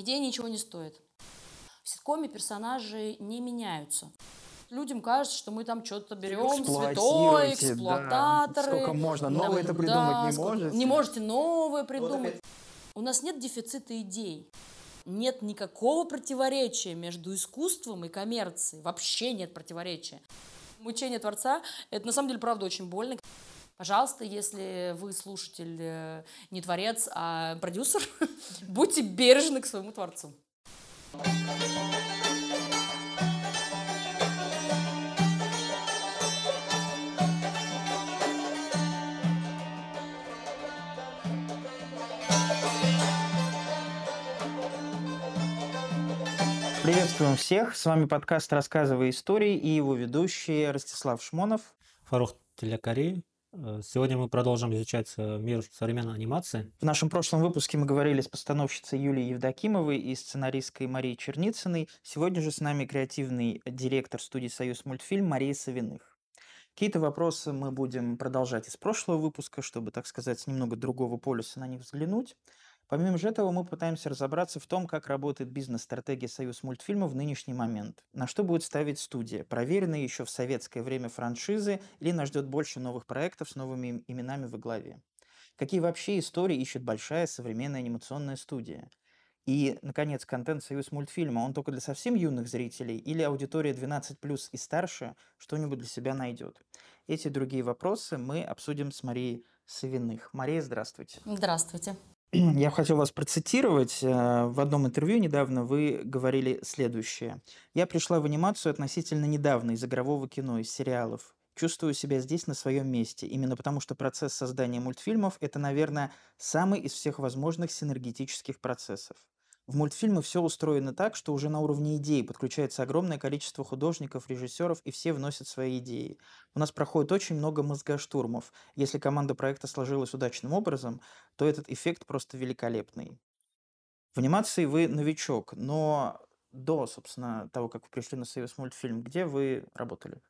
идея ничего не стоит. В ситкоме персонажи не меняются. Людям кажется, что мы там что-то берем, святой, эксплуататоры. Да. Сколько можно, новое это придумать да, не можете. Не можете новое придумать. Вот У нас нет дефицита идей. Нет никакого противоречия между искусством и коммерцией. Вообще нет противоречия. Мучение Творца – это на самом деле, правда, очень больно. Пожалуйста, если вы слушатель э, не творец, а продюсер, будьте бережны к своему Творцу. Приветствуем всех. С вами подкаст «Рассказывай истории» и его ведущий Ростислав Шмонов. Фарух Телякари. Э, сегодня мы продолжим изучать э, мир современной анимации. В нашем прошлом выпуске мы говорили с постановщицей Юлией Евдокимовой и сценаристкой Марией Черницыной. Сегодня же с нами креативный директор студии «Союз мультфильм» Мария Савиных. Какие-то вопросы мы будем продолжать из прошлого выпуска, чтобы, так сказать, с немного другого полюса на них взглянуть. Помимо же этого, мы пытаемся разобраться в том, как работает бизнес-стратегия «Союз мультфильма» в нынешний момент. На что будет ставить студия? Проверенные еще в советское время франшизы или нас ждет больше новых проектов с новыми именами во главе? Какие вообще истории ищет большая современная анимационная студия? И, наконец, контент «Союз мультфильма», он только для совсем юных зрителей или аудитория 12+, и старше что-нибудь для себя найдет? Эти и другие вопросы мы обсудим с Марией Савиных. Мария, здравствуйте. Здравствуйте. Я хотел вас процитировать. Э, в одном интервью недавно вы говорили следующее. «Я пришла в анимацию относительно недавно из игрового кино, из сериалов. Чувствую себя здесь на своем месте, именно потому что процесс создания мультфильмов – это, наверное, самый из всех возможных синергетических процессов. В мультфильме все устроено так, что уже на уровне идей подключается огромное количество художников, режиссеров, и все вносят свои идеи. У нас проходит очень много мозгоштурмов. Если команда проекта сложилась удачным образом, то этот эффект просто великолепный. В анимации вы новичок, но до, собственно, того, как вы пришли на Союз мультфильм, где вы работали?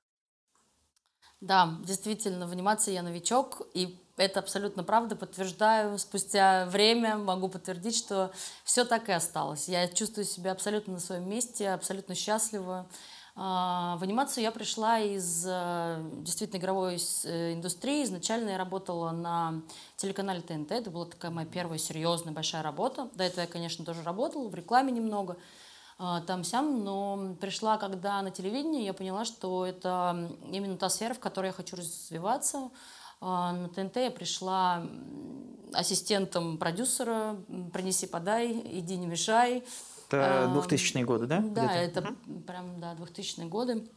Да, действительно, в анимации я новичок, и это абсолютно правда, подтверждаю. Спустя время могу подтвердить, что все так и осталось. Я чувствую себя абсолютно на своем месте, абсолютно счастлива. А, в анимацию я пришла из э, действительно игровой э, индустрии. Изначально я работала на телеканале ТНТ. Это была такая моя первая серьезная большая работа. До этого я, конечно, тоже работала, в рекламе немного а, там-сям, но пришла, когда на телевидении, я поняла, что это именно та сфера, в которой я хочу развиваться. А, на ТНТ я пришла ассистентом продюсера «Принеси, подай», «Иди, не мешай». Это 2000-е годы, да? Да, это угу. прям, да, 2000-е годы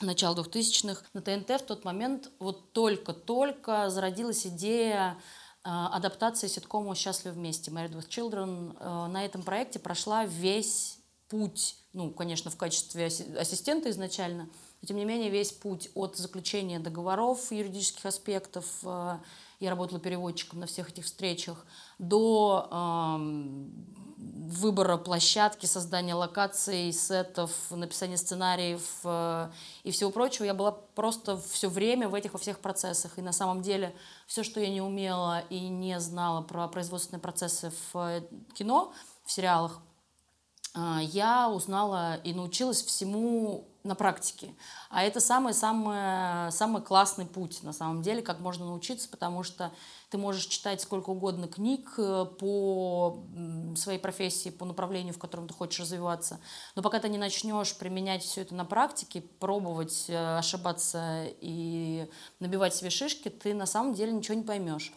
начало 2000-х. На ТНТ в тот момент вот только-только зародилась идея а, адаптации ситкома «Счастливы вместе» Married with Children. А, на этом проекте прошла весь путь, ну, конечно, в качестве ассистента изначально – но, тем не менее, весь путь от заключения договоров юридических аспектов, э, я работала переводчиком на всех этих встречах, до выбора площадки, создания локаций, сетов, написания сценариев э, и всего прочего. Я была просто все время в этих во всех процессах. И на самом деле все, что я не умела и не знала про производственные процессы в э, кино, в сериалах, я узнала и научилась всему на практике. А это самый-самый самый классный путь, на самом деле, как можно научиться, потому что ты можешь читать сколько угодно книг э, по своей профессии, по направлению, в котором ты хочешь развиваться. Но пока ты не начнешь применять все это на практике, пробовать, э, ошибаться и набивать себе шишки, ты на самом деле ничего не поймешь.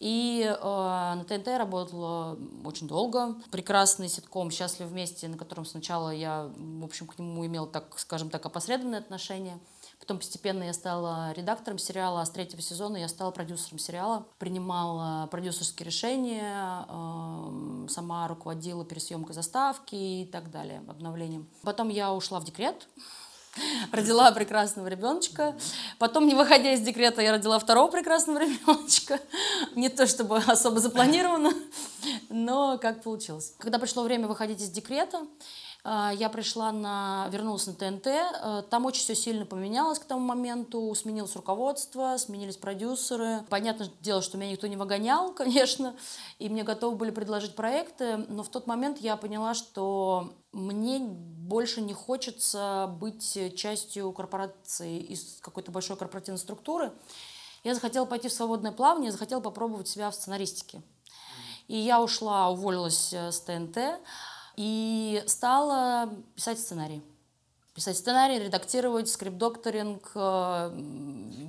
И э, на ТНТ я работала очень долго. Прекрасный ситком «Счастлив вместе», на котором сначала я, в общем, к нему имела, так скажем так, опосредованное отношение. Потом постепенно я стала редактором сериала, а с третьего сезона я стала продюсером сериала. Принимала продюсерские решения, э, сама руководила пересъемкой заставки и так далее, обновлением. Потом я ушла в декрет, родила прекрасного ребеночка. Потом, не выходя из декрета, я родила второго прекрасного ребеночка. Не то чтобы особо запланировано, но как получилось. Когда пришло время выходить из декрета, я пришла на, вернулась на ТНТ, э, там очень все сильно поменялось к тому моменту, сменилось руководство, сменились продюсеры. Понятное дело, что меня никто не выгонял, конечно, и мне готовы были предложить проекты, но в тот момент я поняла, что мне больше не хочется быть частью корпорации из какой-то большой корпоративной структуры. Я захотела пойти в свободное плавание, захотела попробовать себя в сценаристике. И я ушла, уволилась э, с ТНТ и стала писать сценарий писать сценарий, редактировать, скрипт-докторинг. Э,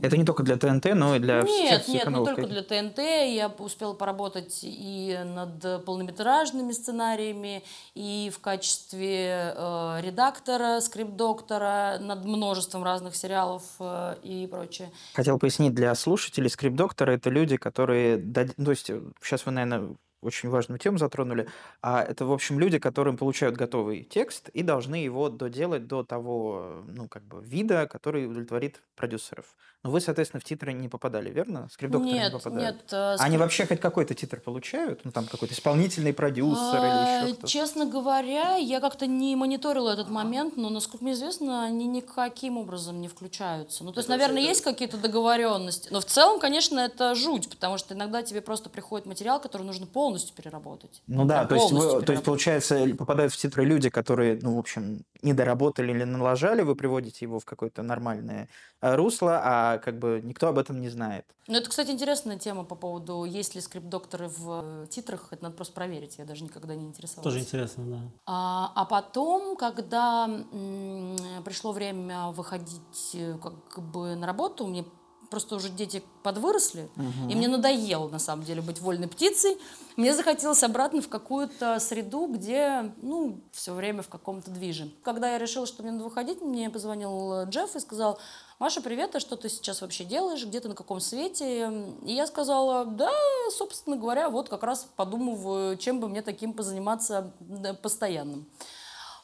Это не только для ТНТ, но и для нет, всех Нет, не только для ТНТ. Я успела поработать и над полнометражными сценариями, и в качестве э, редактора, скрипт-доктора над множеством разных сериалов э, и прочее. Хотел пояснить для слушателей, скрипт-докторы — это люди, которые... То есть сейчас вы, наверное, очень важную тему затронули. А это, в общем, люди, которым получают готовый текст и должны его доделать до того, ну, как бы, вида, который удовлетворит продюсеров. Но вы, соответственно, в титры не попадали, верно? Скрипт-докторы нет, не попадают? Нет, э, скрип... Они вообще хоть какой-то титр получают? Ну, там какой-то исполнительный продюсер а, или еще кто-то? Честно говоря, я как-то не мониторила этот момент, но, насколько мне известно, они никаким образом не включаются. Ну, то есть, наверное, есть какие-то договоренности. Но в целом, конечно, это жуть, потому что иногда тебе просто приходит материал, который нужно полностью переработать. Ну да, то есть, вы, то есть, получается, попадают в титры люди, которые, ну, в общем, не доработали или налажали, вы приводите его в какое-то нормальное э, русло, а как бы никто об этом не знает. Ну, это, кстати, интересная тема по поводу, есть ли скрипт-докторы в титрах, это надо просто проверить, я даже никогда не интересовалась. Тоже интересно, да. А, а потом, когда м- пришло время выходить э, как бы на работу, мне просто уже дети подвыросли, угу. и мне надоело, на самом деле, быть вольной птицей. Мне захотелось обратно в какую-то среду, где, ну, все время в каком-то движе. Когда я решила, что мне надо выходить, мне позвонил Джефф и сказал, Маша, привет, а что ты сейчас вообще делаешь, где ты, на каком свете? И я сказала, да, собственно говоря, вот как раз подумываю, чем бы мне таким позаниматься постоянным.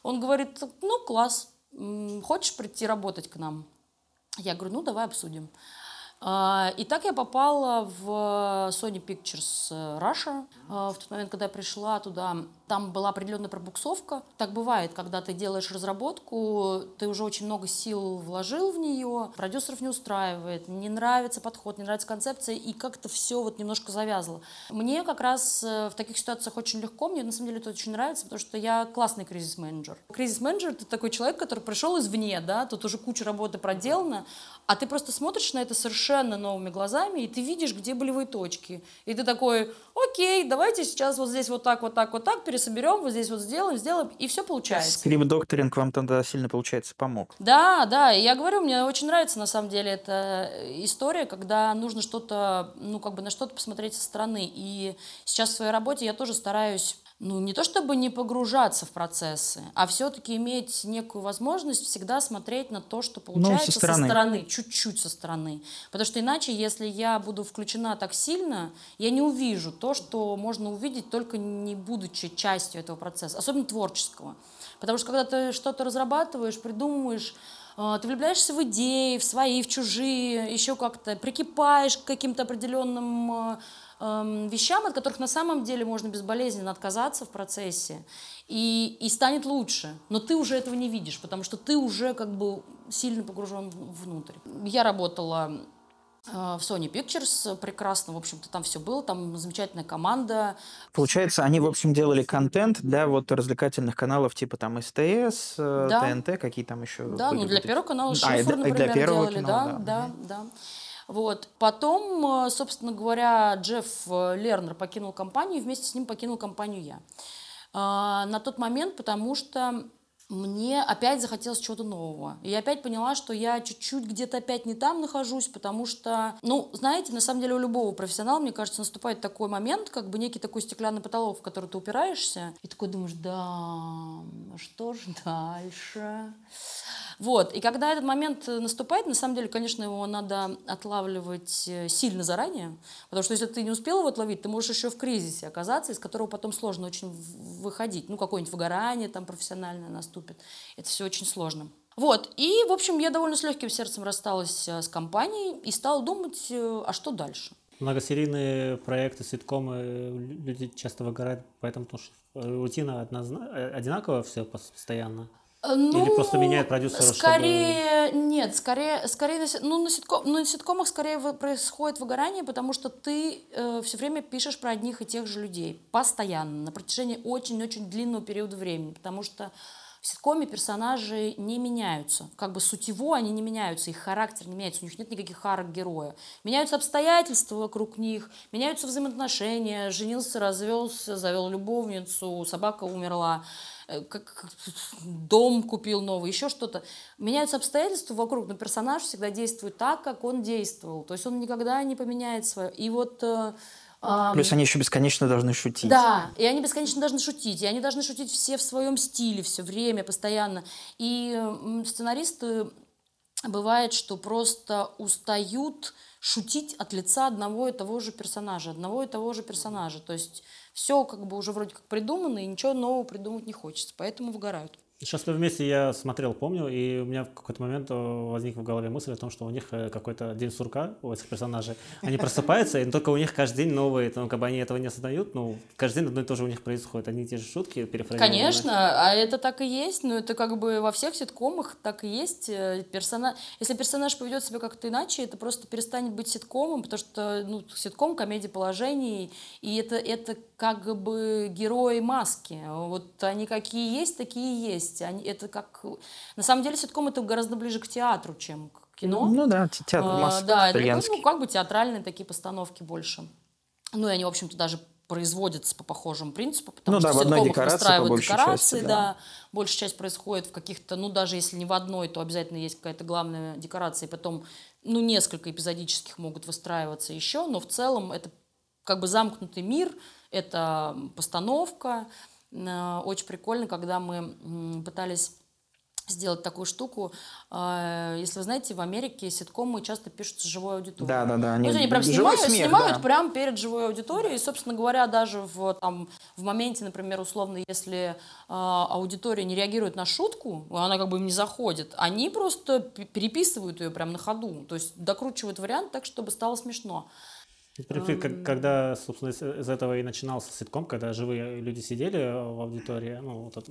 Он говорит, ну, класс, хочешь прийти работать к нам? Я говорю, ну, давай обсудим. А, и так я попала в Sony Pictures Russia. А, в тот момент, когда я пришла туда, там была определенная пробуксовка. Так бывает, когда ты делаешь разработку, ты уже очень много сил вложил в нее, продюсеров не устраивает, не нравится подход, не нравится концепция, и как-то все вот немножко завязало. Мне как раз э, в таких ситуациях очень легко, мне на самом деле это очень нравится, потому что я классный кризис-менеджер. Кризис-менеджер — это такой человек, который пришел извне, да, тут уже куча работы проделана, а ты просто смотришь на это совершенно новыми глазами, и ты видишь, где болевые точки. И ты такой, окей, давайте сейчас вот здесь вот так, вот так, вот так пересоберем, вот здесь вот сделаем, сделаем, и все получается. Скрипт-докторинг вам тогда сильно, получается, помог. Да, да, и я говорю, мне очень нравится, на самом деле, эта история, когда нужно что-то, ну, как бы на что-то посмотреть со стороны. И сейчас в своей работе я тоже стараюсь ну, не то чтобы не погружаться в процессы, а все-таки иметь некую возможность всегда смотреть на то, что получается ну, со стороны, со стороны чуть-чуть со стороны. Потому что иначе, если я буду включена так сильно, я не увижу то, что можно увидеть, только не будучи частью этого процесса, особенно творческого. Потому что когда ты что-то разрабатываешь, придумываешь, э, ты влюбляешься в идеи, в свои, в чужие, еще как-то прикипаешь к каким-то определенным э, Эм, вещам, от которых на самом деле можно безболезненно отказаться в процессе, и, и станет лучше. Но ты уже этого не видишь, потому что ты уже как бы сильно погружен внутрь. Я работала э, в Sony Pictures, прекрасно, в общем-то, там все было, там замечательная команда. Получается, они, в общем, делали контент для вот развлекательных каналов типа там СТС, э, да. ТНТ, какие там еще Да, ну для первого канала Шифр, а, например, для первого делали, канала, да, да, да. да. Вот. Потом, э, собственно говоря, Джефф э, Лернер покинул компанию, и вместе с ним покинул компанию я. А, на тот момент, потому что мне опять захотелось чего-то нового. И я опять поняла, что я чуть-чуть где-то опять не там нахожусь, потому что, ну, знаете, на самом деле у любого профессионала, мне кажется, наступает такой момент, как бы некий такой стеклянный потолок, в который ты упираешься, и такой думаешь, да, что же дальше? Вот. И когда этот момент наступает, на самом деле, конечно, его надо отлавливать э, сильно заранее, потому что если ты не успел его отловить, ты можешь еще в кризисе оказаться, из которого потом сложно очень выходить. Ну, какое-нибудь выгорание там профессиональное наступит. Это все очень сложно. Вот, и, в общем, я довольно с легким сердцем рассталась э, с компанией и стала думать, э, а что дальше? Многосерийные проекты, ситкомы, люди часто выгорают, поэтому потому что рутина однозна... Э, одинаковая все постоянно. Ну, Или просто меняет продюсера, скорее, чтобы... нет, скорее, скорее, ну, на, ситком, ну, на ситкомах скорее происходит выгорание, потому что ты э, все время пишешь про одних и тех же людей, постоянно, на протяжении очень-очень длинного периода времени, потому что в ситкоме персонажи не меняются. Как бы сутево они не меняются, их характер не меняется, у них нет никаких арок героя. Меняются обстоятельства вокруг них, меняются взаимоотношения. Женился, развелся, завел любовницу, собака умерла э, как дом купил новый, еще что-то. Меняются обстоятельства вокруг, но персонаж всегда действует так, как он действовал. То есть он никогда не поменяет свое. И вот э, Плюс они еще бесконечно должны шутить. Да, и они бесконечно должны шутить, и они должны шутить все в своем стиле, все время, постоянно. И сценаристы бывает, что просто устают шутить от лица одного и того же персонажа, одного и того же персонажа. То есть все как бы уже вроде как придумано, и ничего нового придумать не хочется, поэтому выгорают. Счастливы вместе я смотрел, помню, и у меня в какой-то момент э, возникла в голове мысль о том, что у них э, какой-то день сурка у этих персонажей. Они просыпаются, и только у них каждый день новые, ну, как бы они этого не осознают, но каждый день одно и то же у них происходит. Одни и те же шутки перефразированы. Конечно, а это так и есть, но это как бы во всех ситкомах так и есть. Э, персонаж... Если персонаж поведет себя как-то иначе, это просто перестанет быть ситкомом, потому что ну, ситком, комедия положений, и это, это как бы герои маски. Вот они какие есть, такие есть есть. Они, это как... На самом деле ситком это гораздо ближе к театру, чем к кино. Ну да, театр а, Да, это ну, как бы театральные такие постановки больше. Ну и они, в общем-то, даже производятся по похожему принципу, потому ну, что да, в одной декорации, выстраивают декорации, части, да. да. Большая часть происходит в каких-то, ну, даже если не в одной, то обязательно есть какая-то главная декорация, и потом, ну, несколько эпизодических могут выстраиваться еще, но в целом это как бы замкнутый мир, это постановка, очень прикольно, когда мы пытались сделать такую штуку. Э, если вы знаете, в Америке ситкомы часто пишут с живой аудиторией. Да, да, да. Они, они прям снимают, смех, снимают да. прям перед живой аудиторией. И, собственно говоря, даже в, там, в моменте, например, условно, если э, аудитория не реагирует на шутку, она как бы им не заходит, они просто переписывают ее прям на ходу. То есть докручивают вариант так, чтобы стало смешно. Когда, собственно, из этого и начинался ситком, когда живые люди сидели в аудитории, ну, вот эта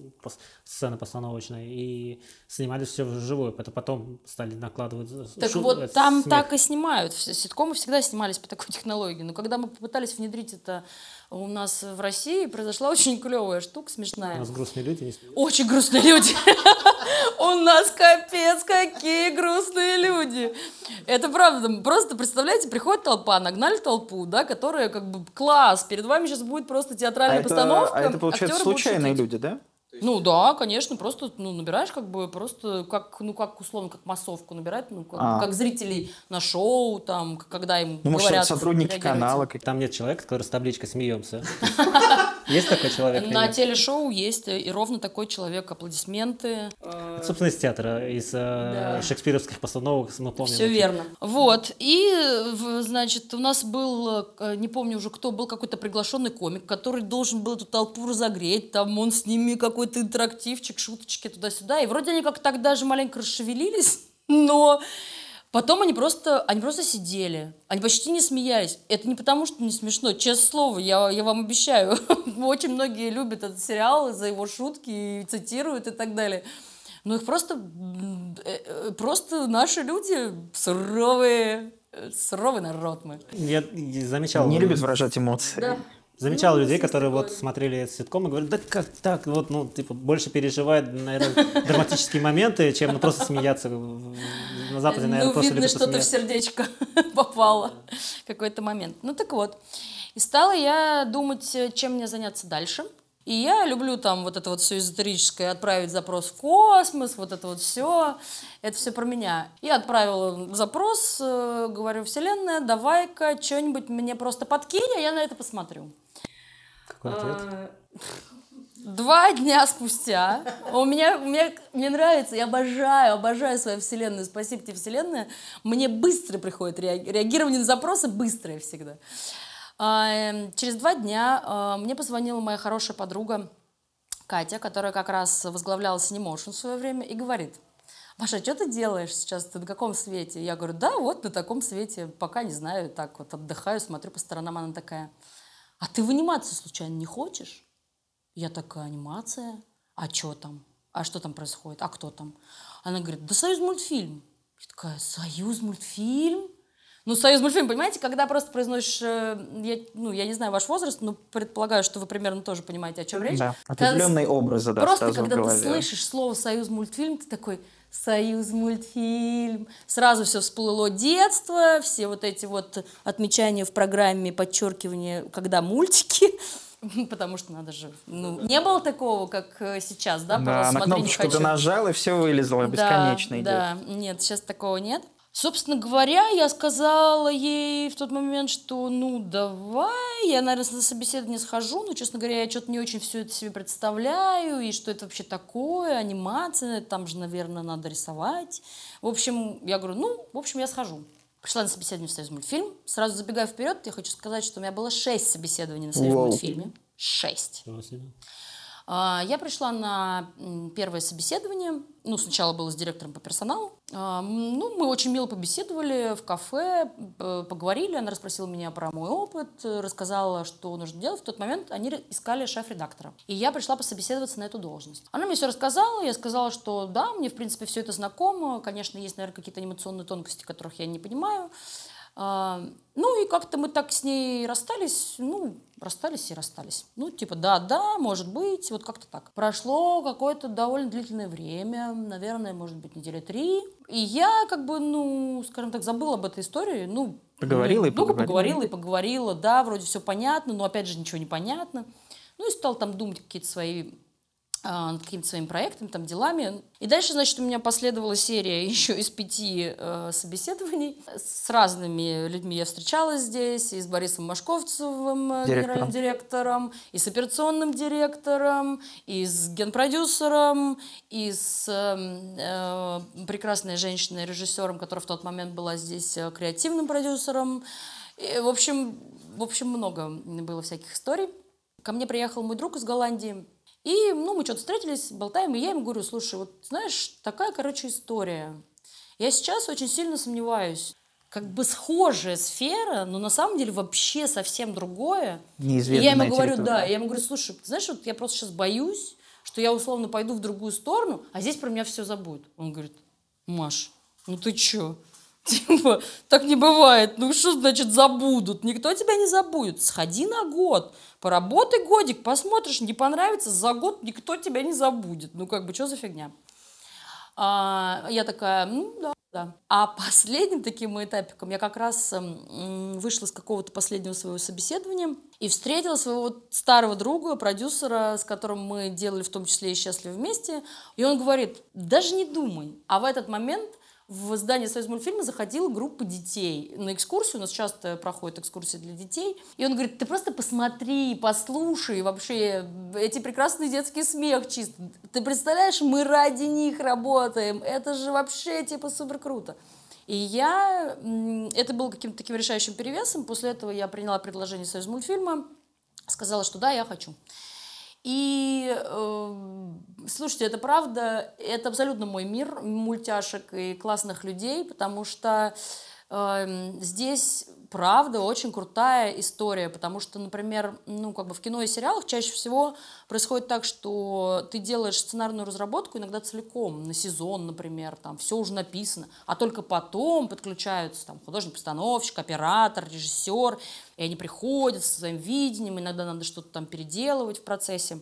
сцена постановочная, и снимали все вживую, это потом стали накладывать Так шу- вот там смех. так и снимают. Ситкомы всегда снимались по такой технологии. Но когда мы попытались внедрить это у нас в России, произошла очень клевая штука, смешная. У нас грустные люди. Очень грустные люди. У нас капец, какие грустные люди. Это правда. Просто представляете, приходит толпа, нагнали толпу, да, которая как бы класс, перед вами сейчас будет просто театральная а постановка. Это, а это, получается, случайные люди, да? Ну да, конечно, просто ну, набираешь как бы просто как, ну как условно, как массовку набирать, ну как, а. как зрителей на шоу, там, когда им ну, говорят. Может, сотрудники канала. Там нет человека, который с табличкой «Смеемся». Есть такой человек? На телешоу есть, и ровно такой человек. Аплодисменты. Это, собственно, из театра, из э, шекспировских постановок мы помним. Все верно. Вот. И, значит, у нас был, э, не помню уже кто, был какой-то приглашенный комик, который должен был эту толпу разогреть. Там он с ними какой-то интерактивчик, шуточки туда-сюда. И вроде они как так даже маленько расшевелились, но Потом они просто, они просто сидели, они почти не смеялись. Это не потому, что не смешно, честное слово, я, я вам обещаю. Очень многие любят этот сериал за его шутки и цитируют и так далее. Но их просто, э, э, просто наши люди суровые, э, суровый народ мы. Я замечал. Не любят выражать эмоции. Да. Замечал ну, людей, которые вот смотрели ситком и говорят, да как так, вот, ну, типа, больше переживают, наверное, драматические моменты, чем ну, просто смеяться. На Западе, наверное, ну, просто видно, что-то в сердечко попало какой-то момент. Ну, так вот. И стала я думать, чем мне заняться дальше. И я люблю там вот это вот все эзотерическое, отправить запрос в космос, вот это вот все. Это все про меня. И отправила запрос, э, говорю, Вселенная, давай-ка что-нибудь мне просто подкинь, а я на это посмотрю. Ответ? А, два дня спустя у меня, у меня мне нравится, я обожаю, обожаю свою вселенную. Спасибо тебе, вселенная. Мне быстро приходит реагирование на запросы, быстрое всегда. А, эм, через два дня а, мне позвонила моя хорошая подруга Катя, которая как раз возглавляла Cinemotion в свое время, и говорит, Маша, а что ты делаешь сейчас? Ты на каком свете? Я говорю, да, вот на таком свете, пока не знаю, так вот отдыхаю, смотрю по сторонам. Она такая, а ты в анимацию случайно не хочешь? Я такая, анимация? А что там? А что там происходит? А кто там? Она говорит, да Союз мультфильм. Я такая, Союз мультфильм? Ну, союз мультфильм, понимаете, когда просто произносишь, э, я, ну, я не знаю ваш возраст, но предполагаю, что вы примерно тоже понимаете, о чем речь. Да, определенные когда, образы, да, Просто когда ты слышишь слово «союз мультфильм», ты такой «союз мультфильм», сразу все всплыло детство, все вот эти вот отмечания в программе, подчеркивания, когда мультики, Потому что надо же... Ну, не было такого, как э, сейчас, да? Да, на кнопочку нажал, и все вылезло, бесконечно да, идет. Да, нет, сейчас такого нет. Собственно говоря, я сказала ей в тот момент, что ну давай, я, наверное, на собеседование схожу, но, честно говоря, я что-то не очень все это себе представляю, и что это вообще такое, анимация, там же, наверное, надо рисовать. В общем, я говорю, ну, в общем, я схожу. Пришла на собеседование в Союз мультфильм. Сразу забегая вперед, я хочу сказать, что у меня было шесть собеседований на Союз мультфильме. Шесть. А, я пришла на первое собеседование. Ну, сначала было с директором по персоналу. А, ну, мы очень мило побеседовали в кафе, поговорили. Она расспросила меня про мой опыт, рассказала, что нужно делать. В тот момент они искали шеф-редактора. И я пришла пособеседоваться на эту должность. Она мне все рассказала. Я сказала, что да, мне, в принципе, все это знакомо. Конечно, есть, наверное, какие-то анимационные тонкости, которых я не понимаю. А, ну и как-то мы так с ней расстались, ну, расстались и расстались. Ну, типа, да, да, может быть, вот как-то так. Прошло какое-то довольно длительное время, наверное, может быть, недели три. И я как бы, ну, скажем так, забыла об этой истории, ну, Поговорила и поговорила. поговорила и поговорила, да, вроде все понятно, но опять же ничего не понятно. Ну и стал там думать какие-то свои а, над какими-то своими проектами, там, делами. И дальше, значит, у меня последовала серия еще из пяти э, собеседований. С разными людьми я встречалась здесь, и с Борисом Машковцевым, э, директором. генеральным директором, и с операционным директором, и с генпродюсером, и с э, э, прекрасной женщиной-режиссером, которая в тот момент была здесь э, креативным продюсером. И, в общем, в общем, много было всяких историй. Ко мне приехал мой друг из Голландии, и, ну, мы что-то встретились, болтаем, и я ему говорю, слушай, вот знаешь, такая, короче, история. Я сейчас очень сильно сомневаюсь. Как бы схожая сфера, но на самом деле вообще совсем другое. Неизвестная и я ему говорю, да, я ему говорю, слушай, ты знаешь, вот я просто сейчас боюсь, что я условно пойду в другую сторону, а здесь про меня все забудут. Он говорит, Маш, ну ты чё? Типа, так не бывает. Ну что значит забудут? Никто тебя не забудет. Сходи на год, поработай годик, посмотришь, не понравится, за год никто тебя не забудет. Ну как бы, что за фигня? А, я такая, ну да, да. А последним таким этапиком я как раз эм, вышла с какого-то последнего своего собеседования и встретила своего старого друга, продюсера, с которым мы делали в том числе и «Счастливы вместе». И он говорит, даже не думай. А в этот момент в здание Союз мультфильма заходила группа детей на экскурсию. У нас часто проходят экскурсии для детей. И он говорит, ты просто посмотри, послушай вообще эти прекрасные детские смех чисто. Ты представляешь, мы ради них работаем. Это же вообще типа супер круто. И я, это было каким-то таким решающим перевесом. После этого я приняла предложение Союз мультфильма, сказала, что да, я хочу. И э, слушайте, это правда, это абсолютно мой мир мультяшек и классных людей, потому что здесь правда очень крутая история, потому что, например, ну, как бы в кино и сериалах чаще всего происходит так, что ты делаешь сценарную разработку иногда целиком, на сезон, например, там все уже написано, а только потом подключаются там художник-постановщик, оператор, режиссер, и они приходят со своим видением, иногда надо что-то там переделывать в процессе.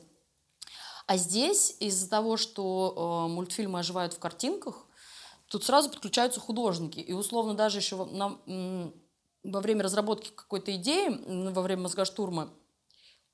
А здесь из-за того, что э, мультфильмы оживают в картинках, тут сразу подключаются художники. И условно даже еще на, во время разработки какой-то идеи, во время мозгоштурма,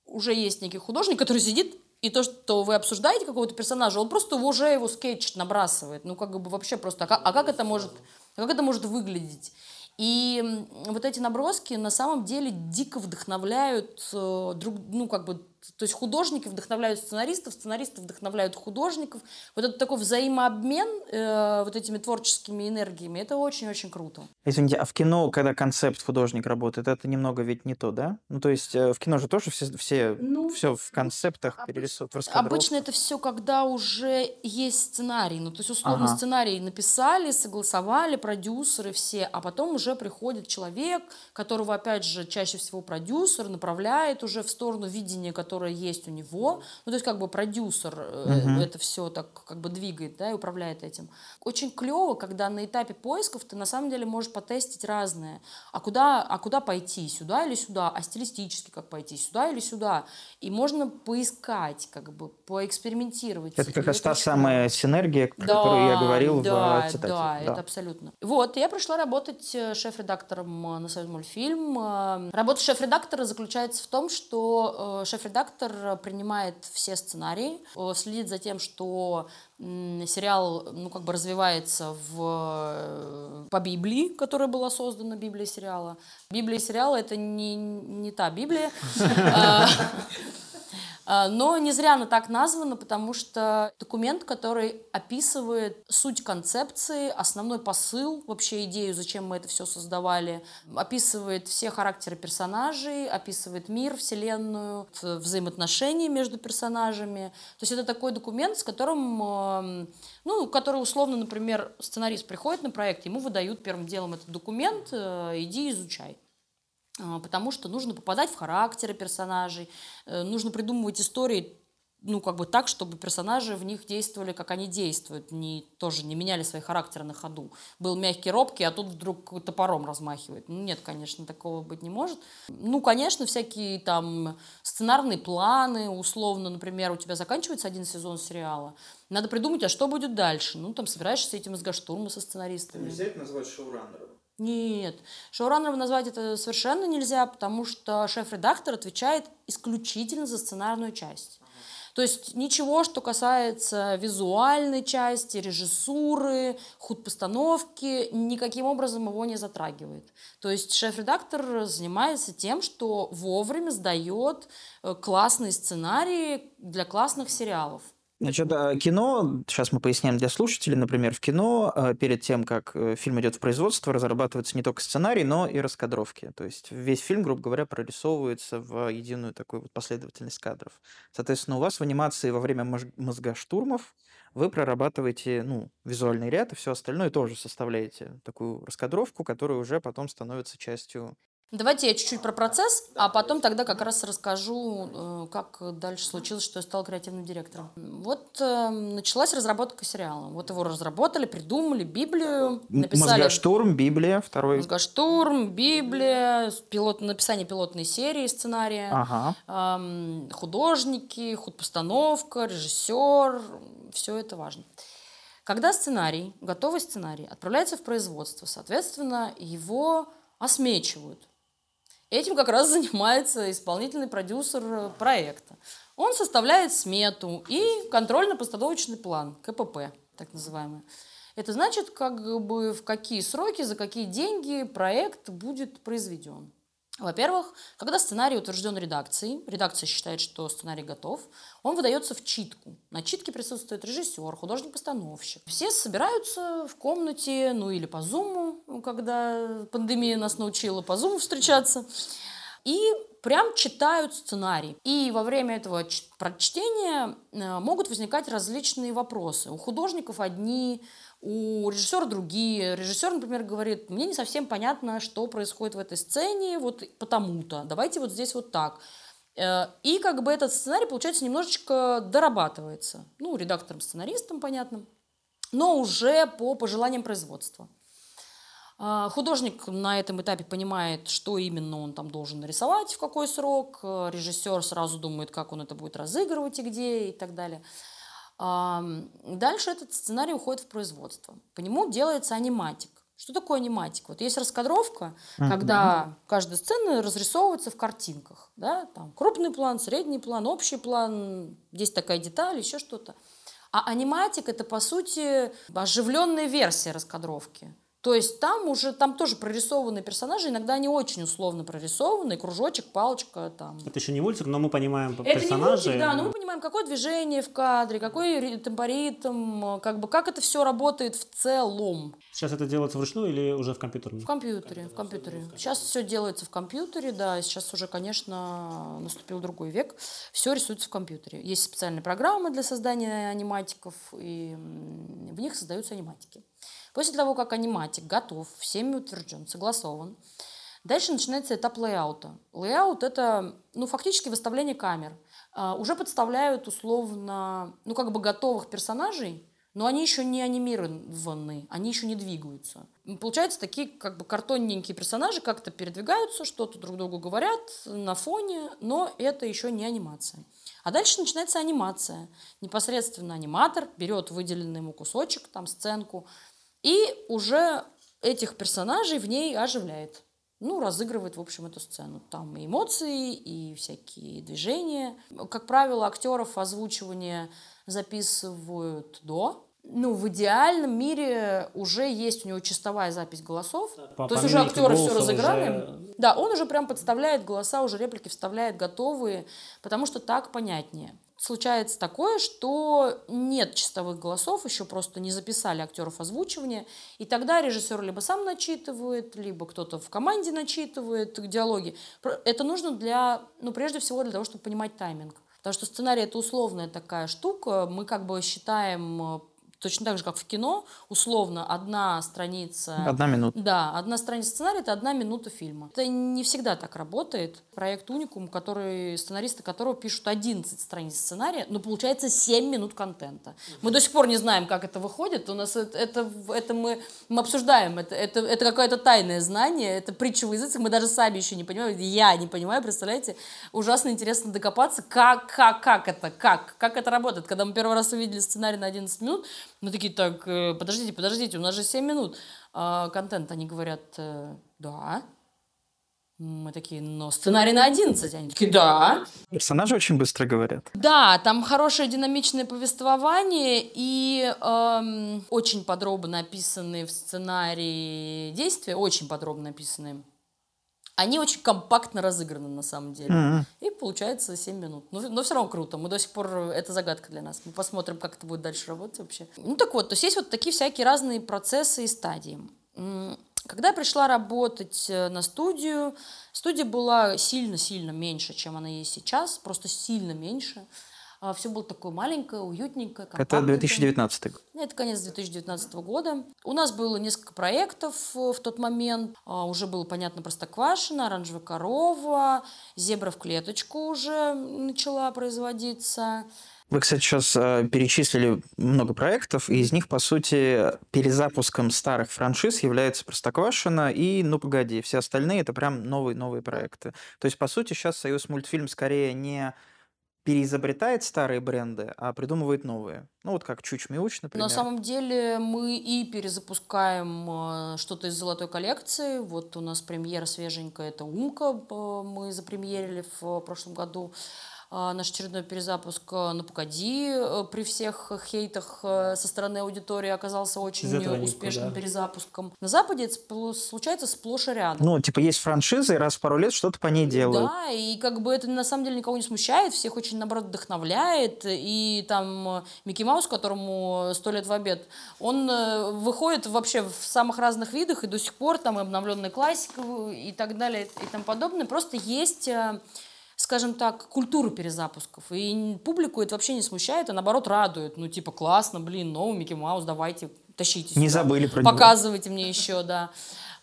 уже есть некий художник, который сидит, и то, что вы обсуждаете какого-то персонажа, он просто уже его скетч набрасывает. Ну, как бы вообще просто, а как, а как это может, а как это может выглядеть? И вот эти наброски на самом деле дико вдохновляют э, друг, ну, как бы то есть художники вдохновляют сценаристов, сценаристы вдохновляют художников. Вот это такой взаимообмен э, вот этими творческими энергиями, это очень-очень круто. Извините, а в кино, когда концепт художник работает, это немного ведь не то, да? Ну, то есть э, в кино же тоже все, все, ну, все в концептах обыч... перерисовывают, Обычно это все, когда уже есть сценарий. Ну, то есть, условно, ага. сценарий написали, согласовали, продюсеры все, а потом уже приходит человек, которого, опять же, чаще всего продюсер направляет уже в сторону видения, которое есть у него. Ну, то есть, как бы продюсер угу. это все так как бы двигает, да, и управляет этим. Очень клево, когда на этапе поисков ты на самом деле можешь потестить разное. А куда, а куда пойти? Сюда или сюда? А стилистически как пойти? Сюда или сюда? И можно поискать, как бы, поэкспериментировать. Это как раз та самая синергия, про да, которую я говорил да, в цитате. Да, да, это абсолютно. Вот, я пришла работать э, шеф-редактором э, на Союз мультфильм. Работа шеф-редактора заключается в том, что шеф-редактор принимает все сценарии, следит за тем, что сериал, ну, как бы развивается в, по Библии, которая была создана, Библия сериала. Библия сериала — это не, не та Библия. А, но не зря она так названа, потому что документ, который описывает суть концепции, основной посыл, вообще идею, зачем мы это все создавали, описывает все характеры персонажей, описывает мир, вселенную, взаимоотношения между персонажами. То есть это такой документ, с которым, эм, ну, который условно, например, сценарист приходит на проект, ему выдают первым делом этот документ, э, иди изучай. А, потому что нужно попадать в характеры персонажей, э, нужно придумывать истории ну, как бы так, чтобы персонажи в них действовали, как они действуют, не, тоже не меняли свои характеры на ходу. Был мягкий, робкий, а тут вдруг топором размахивает. Ну, нет, конечно, такого быть не может. Ну, конечно, всякие там сценарные планы, условно, например, у тебя заканчивается один сезон сериала, надо придумать, а что будет дальше. Ну, там собираешься с этим мозгоштурмы со сценаристами. Нельзя это назвать шоураннером? Нет, шоураннером назвать это совершенно нельзя, потому что шеф-редактор отвечает исключительно за сценарную часть. То есть ничего, что касается визуальной части, режиссуры, худ постановки, никаким образом его не затрагивает. То есть шеф-редактор занимается тем, что вовремя сдает э, классные сценарии для классных сериалов. Значит, а, кино, сейчас мы поясняем для слушателей, например, в кино а, перед тем, как э, фильм идет в производство, разрабатывается не только сценарий, но и раскадровки. То есть весь фильм, грубо говоря, прорисовывается в единую такую вот последовательность кадров. Соответственно, у вас в анимации во время мозгоштурмов вы прорабатываете ну, визуальный ряд и все остальное тоже составляете такую раскадровку, которая уже потом становится частью Давайте я чуть-чуть про процесс, а потом тогда как раз расскажу, э, как дальше случилось, что я стала креативным директором. Вот э, началась разработка сериала. Вот его разработали, придумали, Библию написали. Мозгоштурм, Библия, второй. Мозгоштурм, Библия, пилот, написание пилотной серии сценария, ага. эм, художники, худпостановка, режиссер, все это важно. Когда сценарий, готовый сценарий, отправляется в производство, соответственно, его осмечивают. Этим как раз занимается исполнительный продюсер проекта. Он составляет смету и контрольно-постановочный план, КПП, так называемый. Это значит, как бы в какие сроки, за какие деньги проект будет произведен. Во-первых, когда сценарий утвержден редакцией, редакция считает, что сценарий готов, он выдается в читку. На читке присутствует режиссер, художник-постановщик. Все собираются в комнате, ну или по зуму, когда пандемия нас научила по зуму встречаться, и прям читают сценарий. И во время этого прочтения э, могут возникать различные вопросы. У художников одни, у режиссера другие. Режиссер, например, говорит, мне не совсем понятно, что происходит в этой сцене, вот потому-то, давайте вот здесь вот так. Э, и как бы этот сценарий, получается, немножечко дорабатывается. Ну, редактором-сценаристом, понятно, но уже по пожеланиям производства. Э, художник на этом этапе понимает, что именно он там должен нарисовать, в какой срок. Э, режиссер сразу думает, как он это будет разыгрывать и где и так далее. Дальше этот сценарий уходит в производство. По нему делается аниматик. Что такое аниматик? Вот есть раскадровка, uh-huh. когда каждая сцена разрисовывается в картинках. Да? Там крупный план, средний план, общий план, есть такая деталь, еще что-то. А аниматик это, по сути, оживленная версия раскадровки. То есть там уже, там тоже прорисованные персонажи, иногда они очень условно прорисованы, кружочек, палочка там. Это еще не мультик, но мы понимаем Это персонажей. не мультик, да, но мы понимаем, какое движение в кадре, какой ри- темпоритм, как бы, как это все работает в целом. Сейчас это делается вручную или уже в компьютерном? В компьютере, в компьютере. Сейчас все делается в компьютере, да, сейчас уже, конечно, наступил другой век. Все рисуется в компьютере. Есть специальные программы для создания аниматиков, и в них создаются аниматики. После того, как аниматик готов, всеми утвержден, согласован, дальше начинается этап лейаута. Лейаут – это, ну, фактически выставление камер. А, Уже подставляют условно, ну, как бы готовых персонажей, но они еще не анимированы, они еще не двигаются. Получается, такие как бы картонненькие персонажи как-то передвигаются, что-то друг другу говорят на фоне, но это еще не анимация. А дальше начинается анимация. Непосредственно аниматор берет выделенный ему кусочек, там сценку, и уже этих персонажей в ней оживляет. Ну, разыгрывает, в общем, эту сцену. Там и эмоции, и всякие движения. Как правило, актеров озвучивание записывают до. Ну, в идеальном мире уже есть у него чистовая запись голосов. По- То есть уже актеры все разыграли. уже- Да, он уже прям подставляет голоса, уже реплики вставляет готовые, потому что так понятнее. Случается такое, что нет чистовых голосов, еще просто не записали актеров озвучивания, и тогда режиссер либо сам начитывает, либо кто-то в команде начитывает диалоги. Это нужно для, ну, прежде всего для того, чтобы понимать тайминг. Потому что сценарий это условная такая штука. Мы как бы считаем э, точно так же, как в кино, условно одна страница Одна минута. да, одна страница сценария – это одна минута фильма. Это не всегда так работает. Проект «Уникум», который, сценаристы которого пишут 11 страниц сценария, но получается 7 минут контента. Мы до сих пор не знаем, как это выходит. У нас это, это, это мы, мы обсуждаем. Это, это, это какое-то тайное знание, это притча в языцах. Мы даже сами еще не понимаем. Я не понимаю, представляете? Ужасно интересно докопаться, как, как, как это, как, как это работает. Когда мы первый раз увидели сценарий на 11 минут, мы такие, так, э, подождите, подождите, у нас же 7 минут а, контент. Они говорят, э, да. Мы такие, но сценарий на 11. Они такие, да. Персонажи очень быстро говорят. Да, там хорошее динамичное повествование и эм, очень подробно описанные в сценарии действия, очень подробно описанные. Они очень компактно разыграны на самом деле. Мгм. И получается 7 минут. Но, но все равно круто. Мы до сих пор... Это загадка для нас. Мы посмотрим, как это будет дальше работать вообще. Ну так вот, то есть есть вот такие всякие разные процессы и стадии. Когда я пришла работать э, на студию, студия была сильно-сильно меньше, чем она есть сейчас. Просто сильно меньше. Все было такое маленькое, уютненькое, Это компактненькое. 2019 год. Это конец 2019 года. У нас было несколько проектов э, в тот момент. А, Уже было понятно Простоквашино, Оранжевая корова, Зебра в клеточку уже начала производиться. Вы, кстати, сейчас э, перечислили много проектов, и из них, по сути, перезапуском старых франшиз является Простоквашино и «Ну, погоди». Все остальные — это прям новые-новые проекты. То есть, по сути, сейчас Союз мультфильм скорее не переизобретает старые бренды, а придумывает новые. Ну, вот как Чуч-Мяуч, например. На самом деле мы и перезапускаем э, что-то из золотой коллекции. Вот у нас премьера свеженькая, это «Умка», э, мы запремьерили в прошлом году. А, Наш очередной перезапуск э, «Ну, погоди», э, при всех хейтах э, со стороны аудитории оказался очень успешным никуда. перезапуском. На Западе это спло- случается сплошь и рядом. Ну, типа, есть франшиза, и раз в пару лет что-то по ней делают. Да, и как бы это на самом деле никого не смущает, всех очень, наоборот, вдохновляет. И там Микки Маус, которому сто лет в обед, он выходит вообще в самых разных видах, и до сих пор там и обновленная классика и так далее, и тому подобное. Просто есть скажем так, культуру перезапусков. И публику это вообще не смущает, а наоборот радует. Ну, типа, классно, блин, новый Микки Маус, давайте, тащите Не сюда. забыли про него. Показывайте мне еще, да.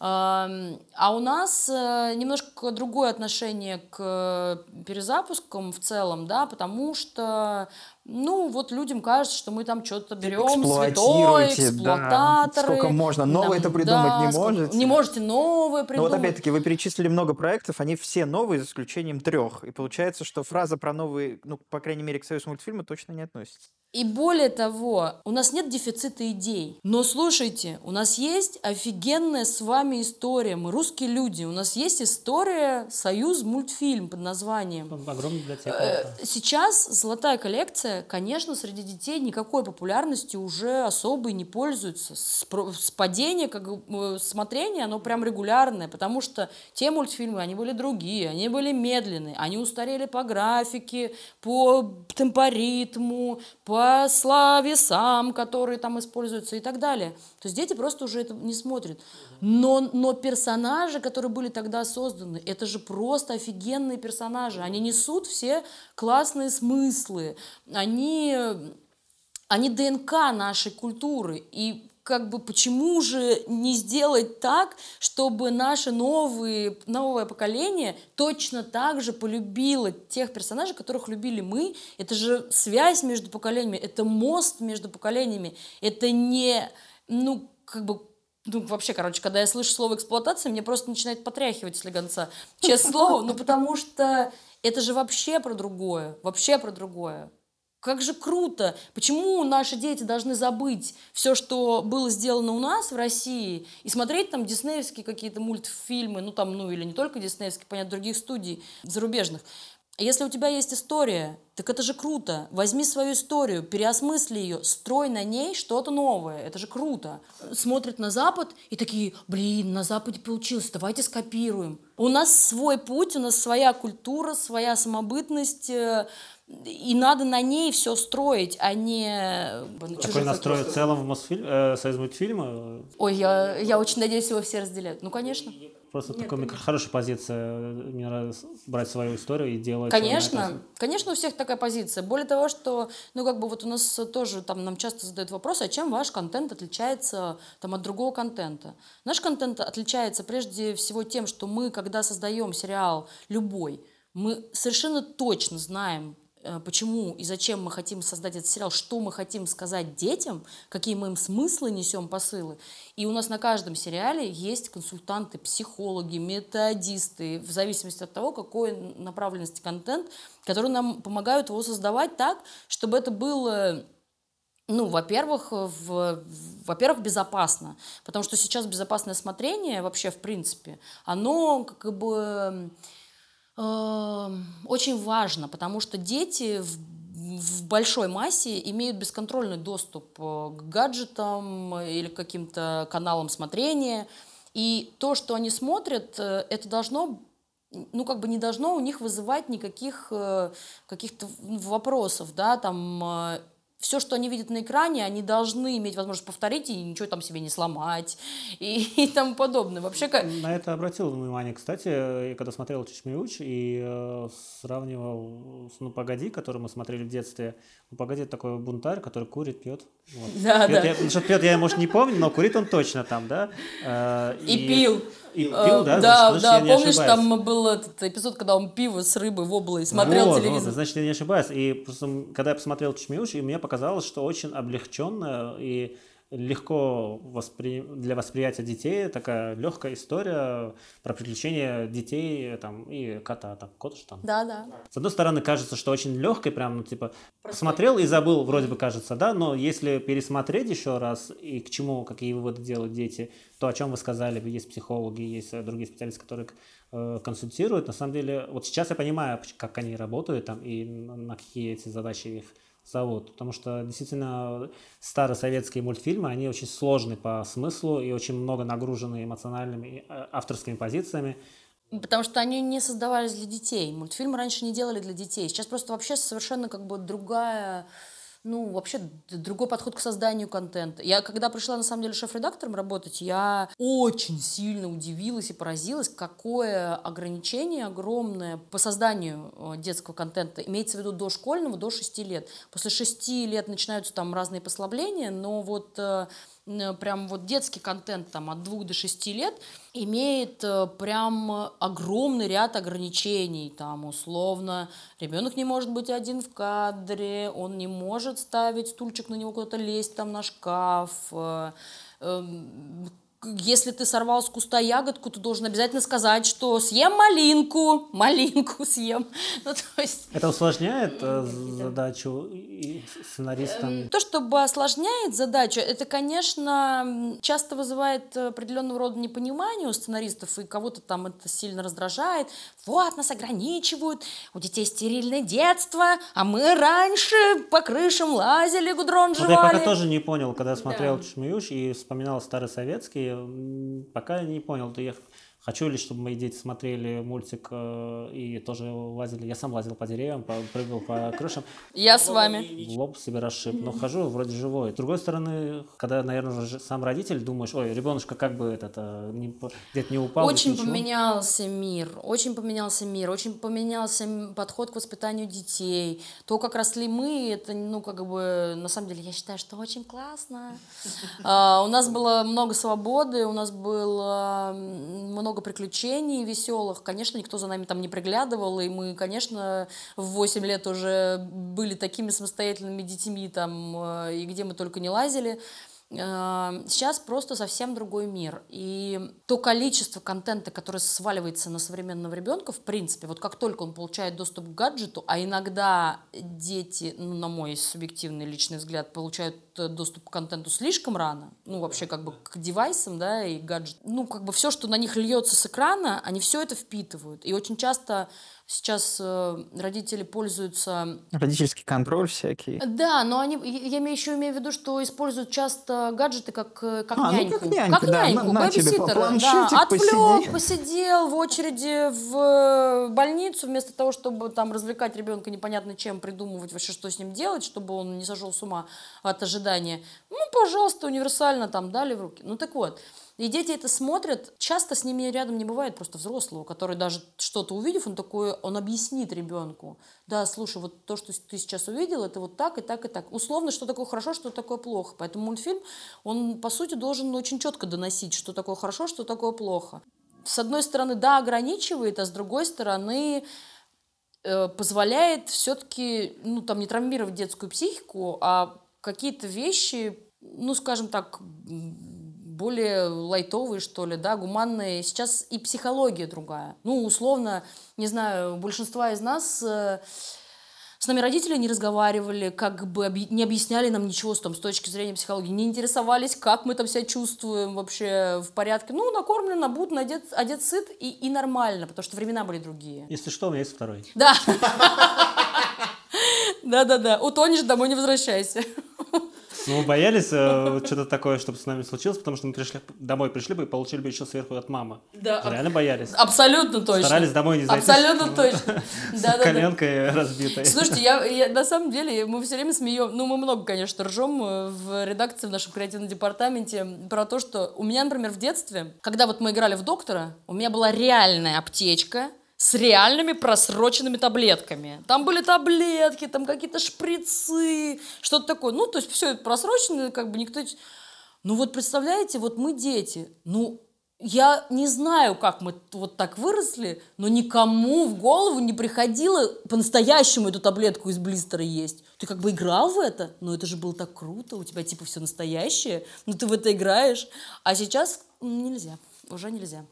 А у нас э, немножко другое отношение к перезапускам в целом, да, потому что, ну, вот людям кажется, что мы там что-то берем святое, Эксплуатируете, да. эксплуататоры. Сколько можно. Новое-то Там, придумать не сколько- можете. Не можете новое Ну придумать. вот опять-таки вы перечислили много проектов, они все новые, за исключением трех. И получается, что фраза про новые, ну, по крайней мере, к союз мультфильма точно не относится. И более того, у нас нет дефицита идей. Но слушайте, у нас есть офигенная с вами история. Мы русские люди. У нас есть история «Союз мультфильм» под названием. Огромная библиотека. Э, Сейчас золотая коллекция конечно, среди детей никакой популярностью уже особой не пользуется. С падения, как э, смотрение, оно прям регулярное, потому что те мультфильмы, они были другие, они были медленные, они устарели по графике, по темпоритму, по словесам, которые там используются и так далее. То есть дети просто уже это не смотрят. Но, но персонажи, которые были тогда созданы, это же просто офигенные персонажи. Они несут все классные смыслы. Они, они ДНК нашей культуры. И как бы почему же не сделать так, чтобы наше новые, новое поколение точно так же полюбило тех персонажей, которых любили мы. Это же связь между поколениями, это мост между поколениями. Это не, ну, как бы ну, вообще, короче, когда я слышу слово эксплуатация, мне просто начинает потряхивать слегонца. Честное слово, ну потому что это же вообще про другое, вообще про другое. Как же круто! Почему наши дети должны забыть все, что было сделано у нас в России, и смотреть там диснеевские какие-то мультфильмы, ну там, ну или не только диснеевские, понятно, других студий зарубежных. Если у тебя есть история, так это же круто. Возьми свою историю, переосмысли ее, строй на ней что-то новое. Это же круто. Смотрят на Запад и такие, блин, на Западе получилось, давайте скопируем. У нас свой путь, у нас своя культура, своя самобытность, э, и надо на ней все строить, а не... Такой настрой в целом в Мосфильм, э, мультфильма? Ой, я, я очень надеюсь, его все разделяют. Ну, конечно. Просто Нет, такая конечно. хорошая позиция. Мне нравится брать свою историю и делать. Конечно, конечно, у всех такая позиция. Более того, что, ну, как бы вот у нас тоже там нам часто задают вопрос, а чем ваш контент отличается там от другого контента? Наш контент отличается прежде всего тем, что мы, когда создаем сериал любой, мы совершенно точно знаем, Э, почему и зачем мы хотим создать этот сериал, что мы хотим сказать детям, какие мы им смыслы несем, посылы. И у нас на каждом сериале есть консультанты, психологи, методисты, в зависимости от того, какой направленности контент, которые нам помогают его создавать так, чтобы это было ну, во-первых, в, во-первых, безопасно, потому что сейчас безопасное смотрение вообще, в принципе, оно как бы очень важно, потому что дети в в большой массе имеют бесконтрольный доступ э, к гаджетам или к каким-то каналам смотрения. И то, что они смотрят, э, это должно ну, как бы не должно у них вызывать никаких э, каких-то вопросов, да, там все, что они видят на экране, они должны иметь возможность повторить и ничего там себе не сломать и, и тому подобное. Вообще как... На это обратил внимание, кстати, я когда смотрел Чешмиуч и э, сравнивал с «Ну, погоди», который мы смотрели в детстве. «Ну, погоди» — это такой бунтарь, который курит, пьет. Вот. Да, пьет, да. Я, насчет пьет я, может, не помню, но курит он точно там, да? Э, и, и пил. И пил, да? Да, значит, да, значит, помнишь, там был этот эпизод, когда он пиво с рыбой в облой смотрел вот, телевизор. Вот, значит, я не ошибаюсь. И просто, когда я посмотрел Чешмиуч, и мне показалось, что очень облегченно и легко воспри... для восприятия детей такая легкая история про приключения детей там, и кота. Там, кот же там. Да, да. С одной стороны, кажется, что очень легкой, прям, ну, типа, Простой. смотрел и забыл, вроде бы кажется, да, но если пересмотреть еще раз и к чему, какие выводы делают дети, то, о чем вы сказали, есть психологи, есть другие специалисты, которые э, консультируют. На самом деле, вот сейчас я понимаю, как они работают там и на какие эти задачи их зовут. Потому что действительно старые советские мультфильмы, они очень сложны по смыслу и очень много нагружены эмоциональными э, авторскими позициями. Потому что они не создавались для детей. Мультфильмы раньше не делали для детей. Сейчас просто вообще совершенно как бы другая ну, вообще другой подход к созданию контента. Я, когда пришла, на самом деле, шеф-редактором работать, я очень сильно удивилась и поразилась, какое ограничение огромное по созданию э, детского контента. Имеется в виду до школьного, до 6 лет. После 6 лет начинаются там разные послабления, но вот э, прям вот детский контент там от двух до шести лет имеет э, прям огромный ряд ограничений. Там условно ребенок не может быть один в кадре, он не может ставить стульчик на него куда-то лезть там на шкаф, э, если ты сорвал с куста ягодку, ты должен обязательно сказать, что съем малинку, малинку съем. Ну, то есть... Это усложняет э, задачу сценаристам? Эм, то, чтобы осложняет задачу, это, конечно, часто вызывает определенного рода непонимание у сценаристов, и кого-то там это сильно раздражает. Вот, нас ограничивают, у детей стерильное детство, а мы раньше по крышам лазили, гудрон жевали. Вот я пока тоже не понял, когда смотрел да. Чмеюш и вспоминал старый советский, пока не понял, я Хочу ли, чтобы мои дети смотрели мультик э, и тоже лазили. Я сам лазил по деревьям, по, прыгал по крышам. Я с вами. Лоб себе расшиб. Но хожу вроде живой. С другой стороны, когда, наверное, уже сам родитель, думаешь, ой, ребеночка как бы этот, э, не, где-то не упал. Очень поменялся мир. Очень поменялся мир. Очень поменялся подход к воспитанию детей. То, как росли мы, это, ну, как бы, на самом деле, я считаю, что очень классно. А, у нас было много свободы, у нас было много много приключений веселых. Конечно, никто за нами там не приглядывал, и мы, конечно, в 8 лет уже были такими самостоятельными детьми там, э, и где мы только не лазили. Э, сейчас просто совсем другой мир. И то количество контента, которое сваливается на современного ребенка, в принципе, вот как только он получает доступ к гаджету, а иногда дети, ну, на мой субъективный личный взгляд, получают э, доступ к контенту слишком рано, ну, вообще как бы к девайсам, да, и гаджет, ну, как бы все, что на них льется с экрана, они все это впитывают. И очень часто Сейчас э, родители пользуются... Родительский контроль всякий. Да, но они, я еще имею в виду, что используют часто гаджеты как, э, как а, няньку. Ну, как няньку, как да, няньку, на, бэбиситера. Да, отвлек, посидел в очереди в э, больницу, вместо того, чтобы там развлекать ребенка непонятно чем, придумывать вообще, что с ним делать, чтобы он не сошел с ума от ожидания. Ну, пожалуйста, универсально там дали в руки. Ну, так вот. И дети это смотрят, часто с ними рядом не бывает просто взрослого, который даже что-то увидев, он такой, он объяснит ребенку, да, слушай, вот то, что ты сейчас увидел, это вот так и так и так. Условно, что такое хорошо, что такое плохо. Поэтому мультфильм, он, по сути, должен очень четко доносить, что такое хорошо, что такое плохо. С одной стороны, да, ограничивает, а с другой стороны, э, позволяет все-таки, ну, там, не травмировать детскую психику, а какие-то вещи, ну, скажем так, более лайтовые, что ли, да, гуманные. Сейчас и психология другая. Ну, условно, не знаю, большинство из нас э, с нами родители не разговаривали, как бы не объясняли нам ничего с, там, с точки зрения психологии, не интересовались, как мы там себя чувствуем вообще в порядке. Ну, накормлен, обут, одет, одет сыт и, и нормально, потому что времена были другие. Если что, у меня есть второй. Да. Да-да-да. Утонешь, домой не возвращайся. Ну, мы боялись э, что-то такое, чтобы с нами случилось, потому что мы пришли домой, пришли бы и получили бы еще сверху от мамы. Да. Реально боялись. Абсолютно точно. Старались домой не зайти. Абсолютно точно. С коленкой разбитой. Слушайте, я, на самом деле, мы все время смеем, ну, мы много, конечно, ржем э, в редакции, в нашем креативном департаменте про то, что у меня, например, в детстве, когда вот мы играли в доктора, у меня была реальная аптечка, с реальными просроченными таблетками. Там были таблетки, там какие-то шприцы, что-то такое. Ну, то есть все это просрочено, как бы никто... Ну вот представляете, вот мы дети, ну я не знаю, как мы вот так выросли, но никому в голову не приходило по-настоящему эту таблетку из блистера есть. Ты как бы играл в это, но это же было так круто, у тебя типа все настоящее, ну ты в это играешь. А сейчас нельзя, уже нельзя.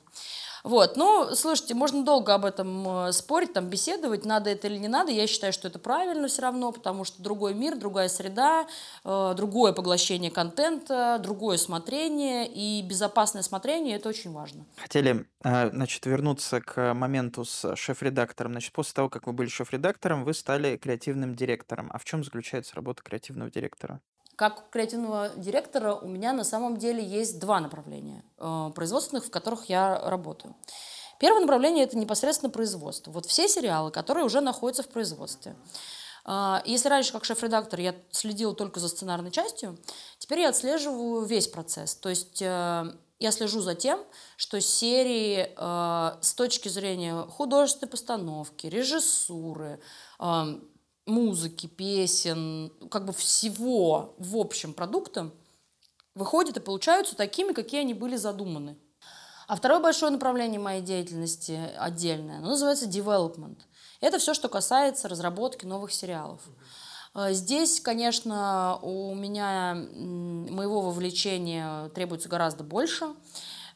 Вот, ну, слушайте, можно долго об этом э, спорить, там, беседовать, надо это или не надо. Я считаю, что это правильно все равно, потому что другой мир, другая среда, э, другое поглощение контента, другое смотрение, и безопасное смотрение – это очень важно. Хотели, э, значит, вернуться к моменту с шеф-редактором. Значит, после того, как вы были шеф-редактором, вы стали креативным директором. А в чем заключается работа креативного директора? Как креативного директора у меня на самом деле есть два направления э, производственных, в которых я работаю. Первое направление – это непосредственно производство. Вот все сериалы, которые уже находятся в производстве. Э, если раньше, как шеф-редактор, я следила только за сценарной частью, теперь я отслеживаю весь процесс. То есть э, я слежу за тем, что серии э, с точки зрения художественной постановки, режиссуры, э, музыки, песен, как бы всего в общем продукта выходят и получаются такими, какие они были задуманы. А второе большое направление моей деятельности отдельное, оно называется development. Это все, что касается разработки новых сериалов. Э, здесь, конечно, у меня моего вовлечения требуется гораздо больше,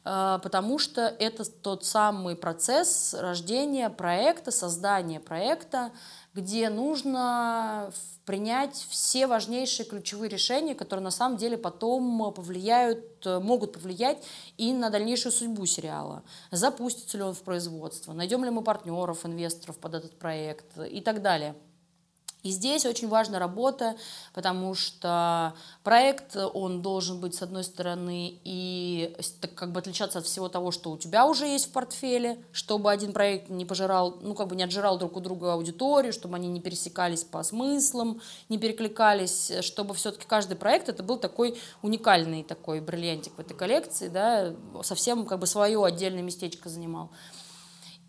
потому что это тот самый процесс рождения проекта, создания проекта, где нужно принять все важнейшие ключевые решения, которые на самом деле потом повлияют, могут повлиять и на дальнейшую судьбу сериала. Запустится ли он в производство, найдем ли мы партнеров, инвесторов под этот проект и так далее. И здесь очень важна работа, потому что проект, он должен быть, с одной стороны, и как бы отличаться от всего того, что у тебя уже есть в портфеле, чтобы один проект не пожирал, ну, как бы не отжирал друг у друга аудиторию, чтобы они не пересекались по смыслам, не перекликались, чтобы все-таки каждый проект это был такой уникальный такой бриллиантик в этой коллекции, да, совсем как бы свое отдельное местечко занимал.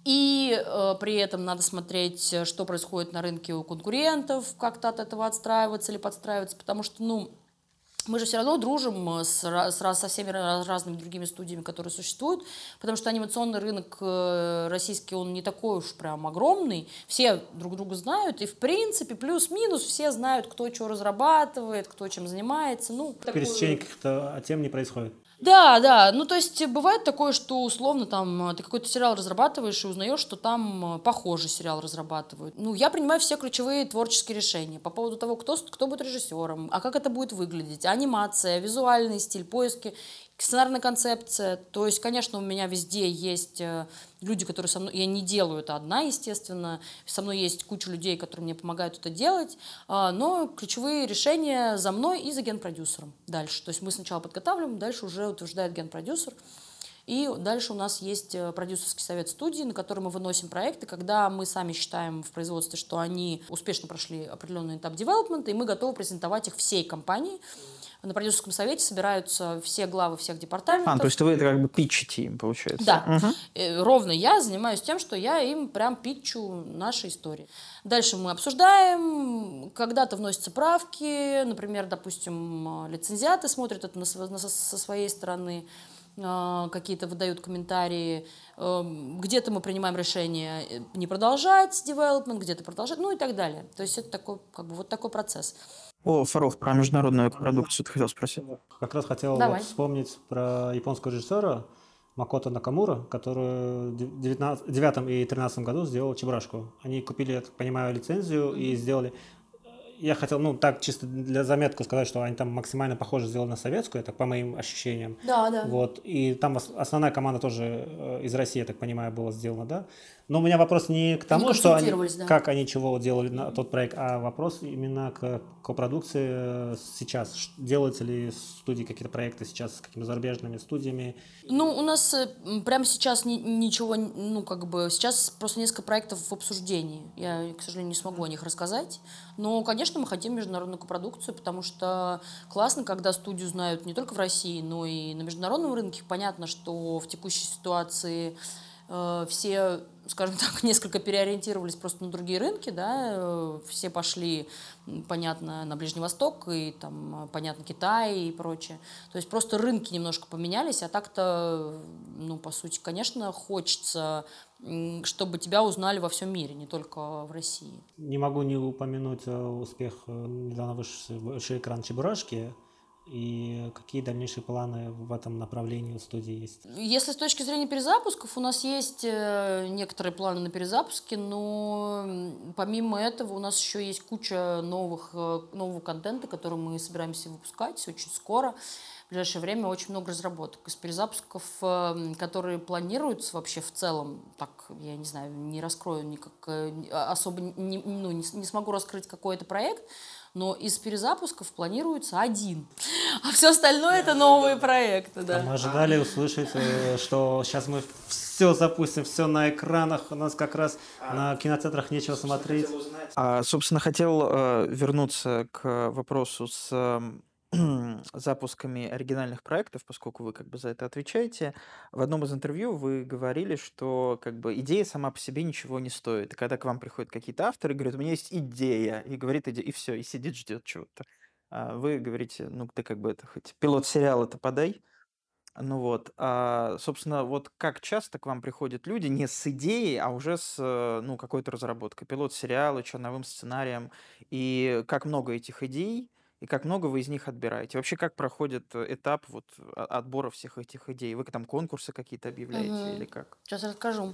И э, при этом надо смотреть, э, что происходит на рынке у конкурентов, как-то от этого отстраиваться или подстраиваться, потому что, ну, мы же все равно дружим э, с, с, со всеми разными другими студиями, которые существуют, потому что анимационный рынок э, российский, он не такой уж прям огромный, все друг друга знают, и в принципе плюс-минус все знают, кто что разрабатывает, кто чем занимается. Ну, Пересечение такой... каких-то тем не происходит. Да, да. Ну, то есть бывает такое, что условно там ты какой-то сериал разрабатываешь и узнаешь, что там э, похожий сериал разрабатывают. Ну, я принимаю все ключевые творческие решения по поводу того, кто, кто будет режиссером, а как это будет выглядеть, анимация, визуальный стиль, поиски сценарная концепция. То есть, конечно, у меня везде есть э, люди, которые со мной... Я не делаю это одна, естественно. Со мной есть куча людей, которые мне помогают это делать. А, но ключевые решения за мной и за генпродюсером дальше. То есть мы сначала подготавливаем, дальше уже утверждает генпродюсер. И дальше у нас есть э, продюсерский совет студии, на который мы выносим проекты, когда мы сами считаем в производстве, что они успешно прошли определенный этап девелопмента, и мы готовы презентовать их всей компании на продюсерском совете собираются все главы всех департаментов. А, то есть вы это как бы питчите им, получается? Да. Угу. Ровно я занимаюсь тем, что я им прям питчу наши истории. Дальше мы обсуждаем, когда-то вносятся правки, например, допустим, лицензиаты смотрят это со своей стороны, какие-то выдают комментарии, эм, где-то мы принимаем решение э, не продолжать development, где-то продолжать, ну и так далее. То есть это такой, как бы вот такой процесс. О, Фаров, про международную продукцию ты хотел спросить. Как раз хотел вот вспомнить про японского режиссера Макото Накамура, который в 2009 и 2013 году сделал Чебурашку. Они купили, я так понимаю, лицензию и сделали я хотел, ну, так чисто для заметку сказать, что они там максимально похоже сделаны на советскую, это по моим ощущениям. Да, да. Вот. И там основная команда тоже э, из России, я так понимаю, была сделана, да. Но у меня вопрос не к тому, что они, да. как они чего делали на тот проект, а вопрос именно к копродукции сейчас. Делаются ли студии какие-то проекты сейчас с какими-то зарубежными студиями? Ну, у нас э, прямо сейчас ни, ничего, ну, как бы, сейчас просто несколько проектов в обсуждении. Я, к сожалению, не смогу о них рассказать. Но, конечно, мы хотим международную копродукцию, потому что классно, когда студию знают не только в России, но и на международном рынке. Понятно, что в текущей ситуации э, все скажем так, несколько переориентировались просто на другие рынки, да, э, все пошли, понятно, на Ближний Восток и там, понятно, Китай и прочее. То есть просто рынки немножко поменялись, а так-то, ну, по сути, конечно, хочется чтобы тебя узнали во всем мире, не только в России. Не могу не упомянуть э, успех э, недавно вышедший экран Чебурашки, и какие дальнейшие планы в этом направлении у студии есть? Если с точки зрения перезапусков, у нас есть э, некоторые планы на перезапуски, но помимо этого у нас еще есть куча новых, э, нового контента, который мы собираемся выпускать очень скоро. В ближайшее время очень много разработок из перезапусков, э, которые планируются вообще в целом. Так, я не знаю, не раскрою никак, особо не, ну, не, не смогу раскрыть какой-то проект, но из перезапусков планируется один, а все остальное это новые проекты. Да. Мы ожидали услышать, э, что сейчас мы все запустим, все на экранах, у нас как раз на кинотеатрах нечего смотреть. А, собственно, хотел э, вернуться к вопросу с запусками оригинальных проектов, поскольку вы как бы за это отвечаете. В одном из интервью вы говорили, что как бы идея сама по себе ничего не стоит. И когда к вам приходят какие-то авторы, говорят, у меня есть идея, и говорит, иди, и все, и сидит, ждет чего-то. А вы говорите, ну ты как бы это хоть пилот сериала-то подай. Ну вот, а, собственно, вот как часто к вам приходят люди не с идеей, а уже с, э, ну, какой-то разработкой? Пилот сериала, черновым сценарием. И как много этих идей, и как много вы из них отбираете? Вообще, как проходит э, этап вот а, отбора всех этих идей? Вы там конкурсы какие-то объявляете или как? Сейчас расскажу.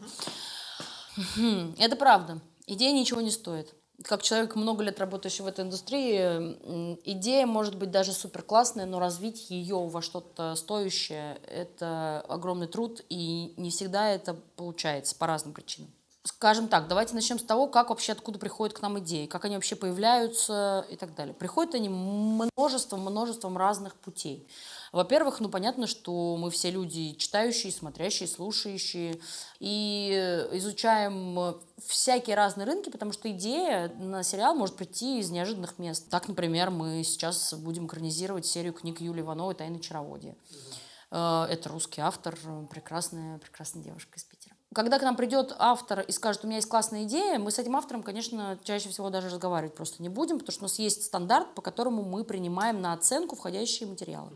Это правда. Идея ничего не стоит как человек, много лет работающий в этой индустрии, идея может быть даже супер классная, но развить ее во что-то стоящее – это огромный труд, и не всегда это получается по разным причинам. Скажем так, давайте начнем с того, как вообще, откуда приходят к нам идеи, как они вообще появляются и так далее. Приходят они множеством, множеством разных путей. Во-первых, ну понятно, что мы все люди читающие, смотрящие, слушающие и изучаем всякие разные рынки, потому что идея на сериал может прийти из неожиданных мест. Так, например, мы сейчас будем экранизировать серию книг Юлии Ивановой «Тайны чароводия». Э, это русский автор, прекрасная, прекрасная девушка из Питера. Когда к нам придет автор и скажет, у меня есть классная идея, мы с этим автором, конечно, чаще всего даже разговаривать просто не будем, потому что у нас есть стандарт, по которому мы принимаем на оценку входящие материалы.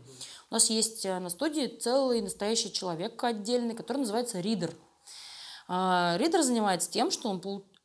У нас есть э, на студии целый настоящий человек отдельный, который называется ридер. А, ридер занимается тем, что он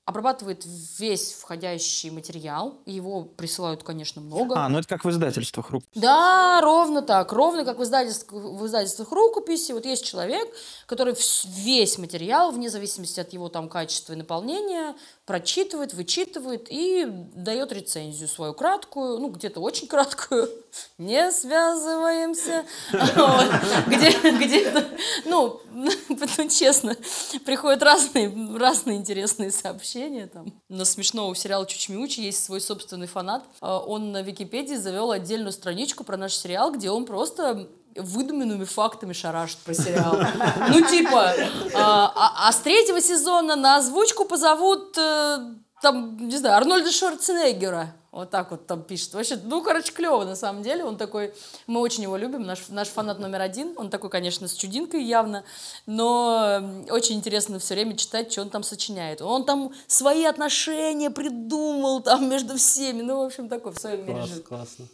обрабатывает весь входящий материал. Его присылают, конечно, много. А, ну это как в издательствах рукописи. Да, ровно так. Ровно как в издательствах, в издательствах рукописи. Вот есть человек, который весь материал, вне зависимости от его там качества и наполнения, прочитывает, вычитывает и дает рецензию свою краткую, ну, где-то очень краткую. Не связываемся. Где-то, ну, честно, приходят разные, разные интересные сообщения. Там. На смешного сериала Чучмиучи есть свой собственный фанат. А, он на Википедии завел отдельную страничку про наш сериал, где он просто выдуманными фактами шарашит про сериал. Ну, типа, а, а, а с третьего сезона на озвучку позовут, э, там, не знаю, Арнольда Шварценеггера. Вот так вот там пишет. Вообще, ну, короче, клево на самом деле. Он такой, мы очень его любим, наш, наш фанат номер один. Он такой, конечно, с чудинкой явно, но очень интересно все время читать, что он там сочиняет. Он там свои отношения придумал там между всеми. Ну, в общем, такой в своем мире Класс, классно.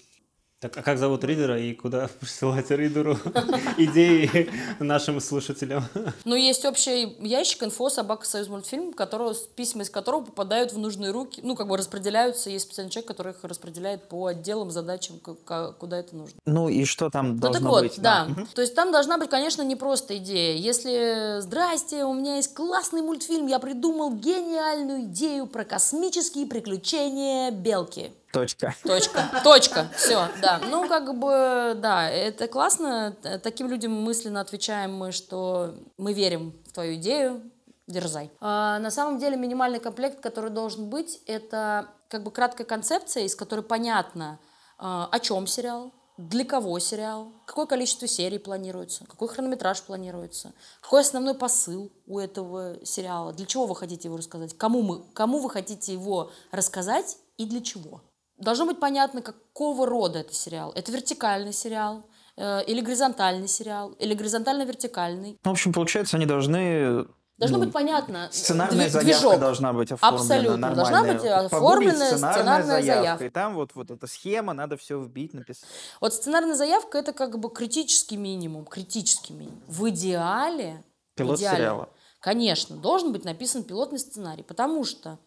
Так, а как зовут ридера и куда присылать ридеру идеи нашим слушателям? Ну, есть общий ящик инфо собака союз мультфильм, которого, письма из которого попадают в нужные руки, ну, как бы распределяются, есть специальный человек, который их распределяет по отделам, задачам, куда это нужно. Ну, и что там должно ну, так быть? вот, да. да. То есть там должна быть, конечно, не просто идея. Если, здрасте, у меня есть классный мультфильм, я придумал гениальную идею про космические приключения белки Точка. Точка. Точка. Все, да. Ну, как бы, да, это классно. Таким людям мысленно отвечаем мы, что мы верим в твою идею, дерзай. А, на самом деле минимальный комплект, который должен быть, это как бы краткая концепция, из которой понятно, а, о чем сериал, для кого сериал, какое количество серий планируется, какой хронометраж планируется, какой основной посыл у этого сериала, для чего вы хотите его рассказать, кому, мы, кому вы хотите его рассказать и для чего. Должно быть понятно, какого рода это сериал. Это вертикальный сериал, э, или горизонтальный сериал, или горизонтально-вертикальный. Ну, в общем, получается, они должны Должно ну, быть понятно. Сценарная движок. заявка должна быть оформлена Абсолютно. Нормальная. Должна быть оформленная сценарная, сценарная заявка. заявка. И там вот, вот эта схема, надо все вбить, написать. Вот сценарная заявка это как бы критический минимум. Критический минимум. В идеале... Пилот в идеале, сериала. Конечно, должен быть написан пилотный сценарий. Потому что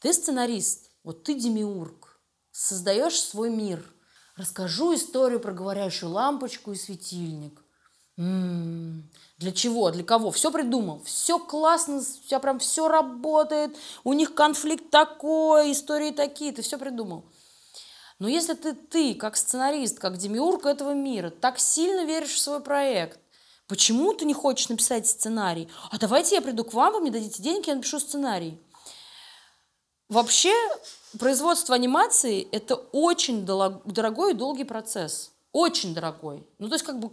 ты сценарист, вот ты демиург, создаешь свой мир. Расскажу историю про говорящую лампочку и светильник. М-м-м. Для чего? Для кого? Все придумал. Все классно, у тебя прям все работает. У них конфликт такой, истории такие. Ты все придумал. Но если ты, ты, как сценарист, как демиург этого мира, так сильно веришь в свой проект, почему ты не хочешь написать сценарий? А давайте я приду к вам, вы мне дадите деньги, я напишу сценарий. Вообще, производство анимации – это очень дорогой и долгий процесс. Очень дорогой. Ну, то есть, как бы,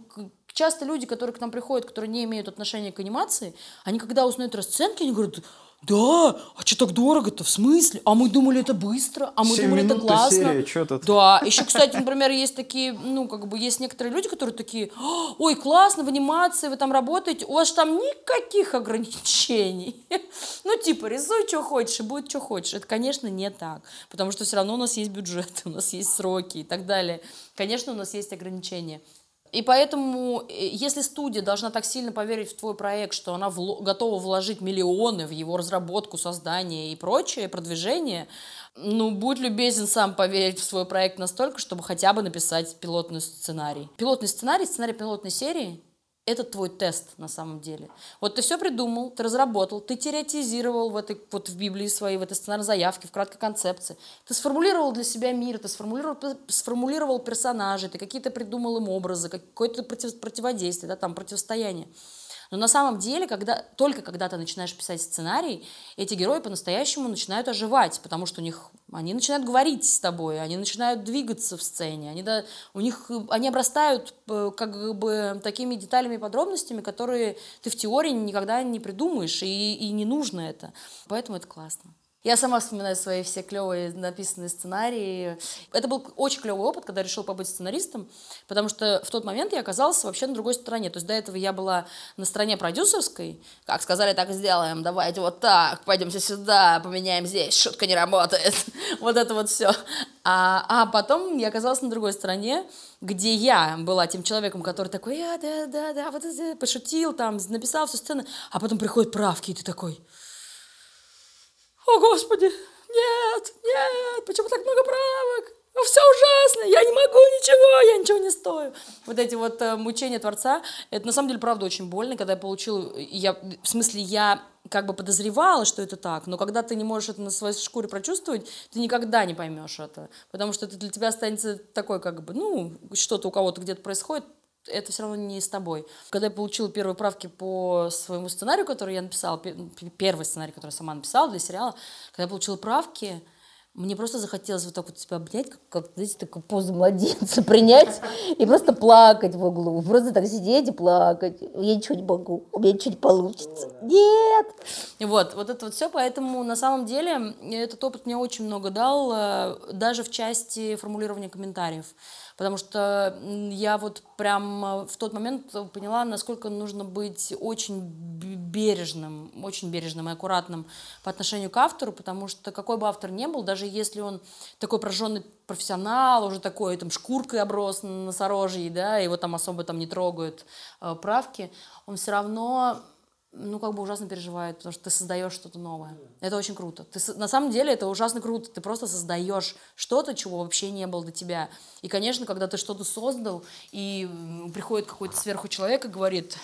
часто люди, которые к нам приходят, которые не имеют отношения к анимации, они, когда узнают расценки, они говорят, да, а что так дорого-то, в смысле? А мы думали, это быстро, а мы думали, это классно. Серия, что тут? Да, еще, кстати, например, есть такие, ну, как бы, есть некоторые люди, которые такие, ой, классно, в анимации вы там работаете, у вас там никаких ограничений. Ну, типа, рисуй, что хочешь, и будет, что хочешь. Это, конечно, не так, потому что все равно у нас есть бюджет, у нас есть сроки и так далее. Конечно, у нас есть ограничения. И поэтому, э, если студия должна так сильно поверить в твой проект, что она вло- готова вложить миллионы в его разработку, создание и прочее, продвижение, ну, будь любезен сам поверить в свой проект настолько, чтобы хотя бы написать пилотный сценарий. Пилотный сценарий, сценарий пилотной серии это твой тест на самом деле. Вот ты все придумал, ты разработал, ты теоретизировал в этой, вот в Библии своей, в этой сценарной заявке, в краткой концепции. Ты сформулировал для себя мир, ты сформулировал, сформулировал персонажей, ты какие-то придумал им образы, какое-то против, противодействие, да, там, противостояние. Но на самом деле, когда, только когда ты начинаешь писать сценарий, эти герои по-настоящему начинают оживать, потому что у них, они начинают говорить с тобой, они начинают двигаться в сцене, они, да, у них, они обрастают э, как бы такими деталями и подробностями, которые ты в теории никогда не придумаешь, и, и не нужно это. Поэтому это классно. Я сама вспоминаю свои все клевые написанные сценарии. Это был очень клевый опыт, когда я решила побыть сценаристом, потому что в тот момент я оказалась вообще на другой стороне. То есть до этого я была на стороне продюсерской. Как сказали, так сделаем. Давайте вот так, пойдемте сюда, поменяем здесь, шутка не работает. вот это вот все. А, а потом я оказалась на другой стороне, где я была тем человеком, который такой, а, да, да, да, вот это, пошутил, там, написал всю сцену, а потом приходят правки, и ты такой, о, Господи, нет, нет, почему так много правок? Ну, все ужасно, я не могу ничего, я ничего не стою. Вот эти вот э, мучения Творца, это на самом деле правда очень больно, когда я получила, я, в смысле, я как бы подозревала, что это так, но когда ты не можешь это на своей шкуре прочувствовать, ты никогда не поймешь это, потому что это для тебя останется такой, как бы, ну, что-то у кого-то где-то происходит, это все равно не с тобой. Когда я получила первые правки по своему сценарию, который я написала, первый сценарий, который я сама написала для сериала, когда я получила правки, мне просто захотелось вот так вот себя обнять, как, как знаете, такую позу младенца принять и просто плакать в углу. Просто так сидеть и плакать. Я ничего не могу, у меня ничего не получится. Нет! Вот, вот это вот все, поэтому на самом деле этот опыт мне очень много дал, э, даже в части формулирования комментариев потому что я вот прям э, в тот момент поняла, насколько нужно быть очень бережным, очень бережным и аккуратным по отношению к автору, потому что какой бы автор ни был, даже если он такой прожженный профессионал, уже такой там шкуркой оброс носорожий, да, его там особо там не трогают э, правки, он все равно ну, как бы ужасно переживает, потому что ты создаешь что-то новое. Это очень круто. Ты, на самом деле это ужасно круто. Ты просто создаешь что-то, чего вообще не было до тебя. И, конечно, когда ты что-то создал, и приходит какой-то сверху человек и говорит,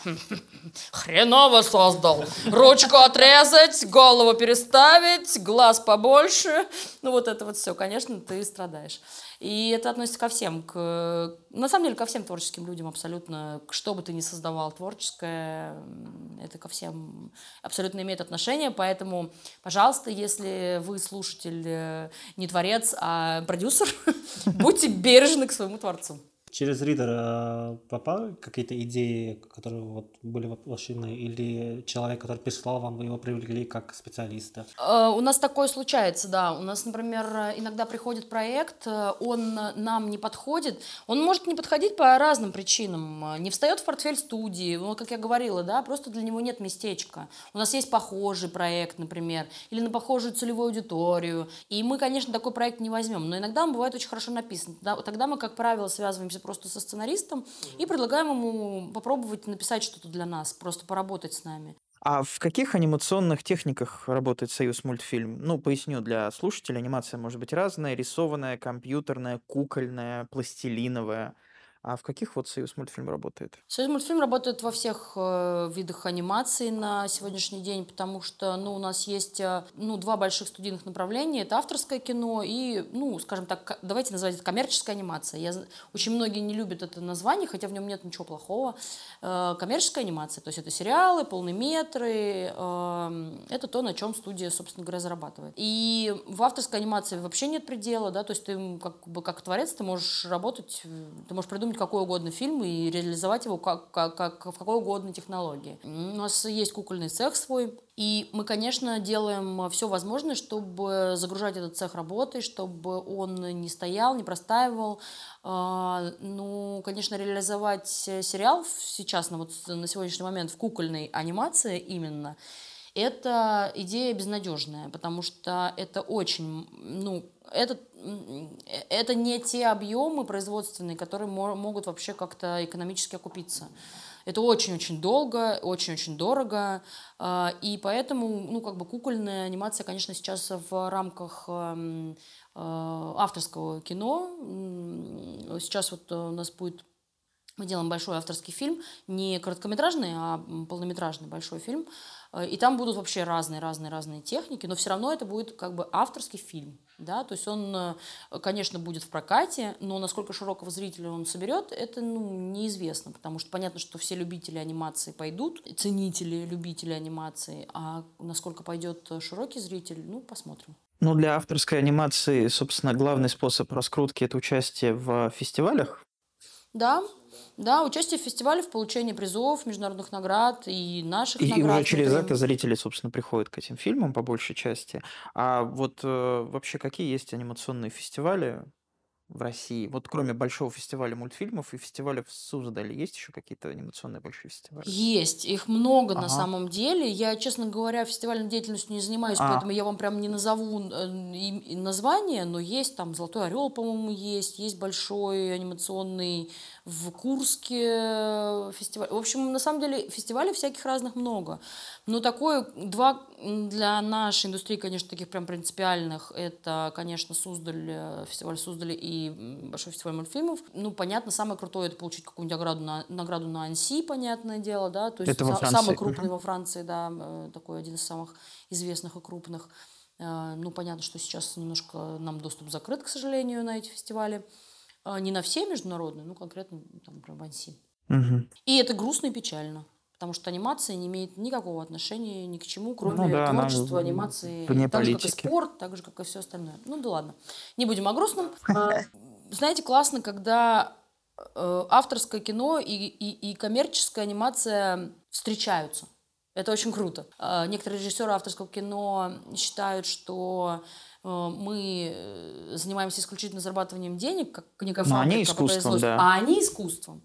хреново создал, ручку отрезать, голову переставить, глаз побольше. Ну, вот это вот все. Конечно, ты страдаешь. И это относится ко всем, к, на самом деле ко всем творческим людям абсолютно, что бы ты ни создавал творческое, это ко всем абсолютно имеет отношение, поэтому, пожалуйста, если вы слушатель э, не творец, а продюсер, будьте бережны к своему творцу через ридер э, попали какие-то идеи, которые вот были воплощены, или человек, который прислал вам, вы его привлекли как специалиста? Э, у нас такое случается, да. У нас, например, иногда приходит проект, э, он нам не подходит. Он может не подходить по разным причинам. Не встает в портфель студии, ну, как я говорила, да, просто для него нет местечка. У нас есть похожий проект, например, или на похожую целевую аудиторию. И мы, конечно, такой проект не возьмем. Но иногда он бывает очень хорошо написан. Тогда мы, как правило, связываемся просто со сценаристом mm-hmm. и предлагаем ему попробовать написать что-то для нас, просто поработать с нами. А в каких анимационных техниках работает Союз мультфильм? Ну, поясню для слушателей, анимация может быть разная, рисованная, компьютерная, кукольная, пластилиновая. А в каких вот Союз мультфильм работает? Союз мультфильм работает во всех э, видах анимации на сегодняшний день, потому что ну, у нас есть э, ну, два больших студийных направления. Это авторское кино и, ну, скажем так, давайте называть это коммерческая анимация. Я, очень многие не любят это название, хотя в нем нет ничего плохого. Э, коммерческая анимация, то есть это сериалы, полные метры. Э, это то, на чем студия, собственно говоря, зарабатывает. И в авторской анимации вообще нет предела, да, то есть ты как бы как творец, ты можешь работать, ты можешь придумать какой угодно фильм и реализовать его как, как, как, в какой угодно технологии. У нас есть кукольный цех свой, и мы, конечно, делаем все возможное, чтобы загружать этот цех работой, чтобы он не стоял, не простаивал. А, ну, конечно, реализовать сериал сейчас, на, вот, на сегодняшний момент в кукольной анимации именно – Это идея безнадежная, потому что это очень, ну, это, это не те объемы производственные, которые могут вообще как-то экономически окупиться. Это очень-очень долго, очень-очень дорого, а, и поэтому, ну, как бы кукольная анимация, конечно, сейчас в рамках эм, э, авторского кино. Сейчас вот у нас будет мы делаем большой авторский фильм, не короткометражный, а полнометражный большой фильм. Э, и там будут вообще разные-разные-разные техники, но все равно это будет как бы авторский фильм. Да? То есть он, э, конечно, будет в прокате, но насколько широкого зрителя он соберет, это ну, неизвестно, потому что понятно, что все любители анимации пойдут, ценители, любители анимации, а насколько пойдет широкий зритель, ну, посмотрим. Ну, для авторской анимации, собственно, главный способ раскрутки – это участие в фестивалях. Да, да, участие в фестивале, в получении призов, международных наград и наших и, наград. И уже через это зрители, собственно, приходят к этим фильмам по большей части. А вот э, вообще какие есть анимационные фестивали, в России? Вот кроме большого фестиваля мультфильмов и фестиваля в Суздале, есть еще какие-то анимационные большие фестивали? Есть, их много ага. на самом деле. Я, честно говоря, фестивальной деятельностью не занимаюсь, а. поэтому я вам прям не назову название, но есть там Золотой Орел, по-моему, есть, есть большой анимационный в Курске э, фестиваль. В общем, на самом деле фестивалей всяких разных много. Но такое, два для нашей индустрии, конечно, таких прям принципиальных, это, конечно, Суздаль, э, фестиваль Суздали и Большой фестиваль мультфильмов. Ну, понятно, самое крутое это получить какую-нибудь награду на, награду на Анси, понятное дело, да, то есть это во Франции. самый крупный во Франции, да, э, такой один из самых известных и крупных. Ну, понятно, что сейчас немножко нам доступ закрыт, к сожалению, на эти фестивали. А, не на все международные, ну конкретно там про Банси. Угу. И это грустно и печально. Потому что анимация не имеет никакого отношения ни к чему, кроме ну, да, творчества, анимации. Вне так политики. же, как и спорт, так же, как и все остальное. Ну да ладно. Не будем о грустном. А, знаете, классно, когда э, авторское кино и, и, и коммерческая анимация встречаются. Это очень круто. А, некоторые режиссеры авторского кино считают, что Э, мы э, занимаемся исключительно зарабатыванием денег, как некая фабрика они искусством, да. а они искусством.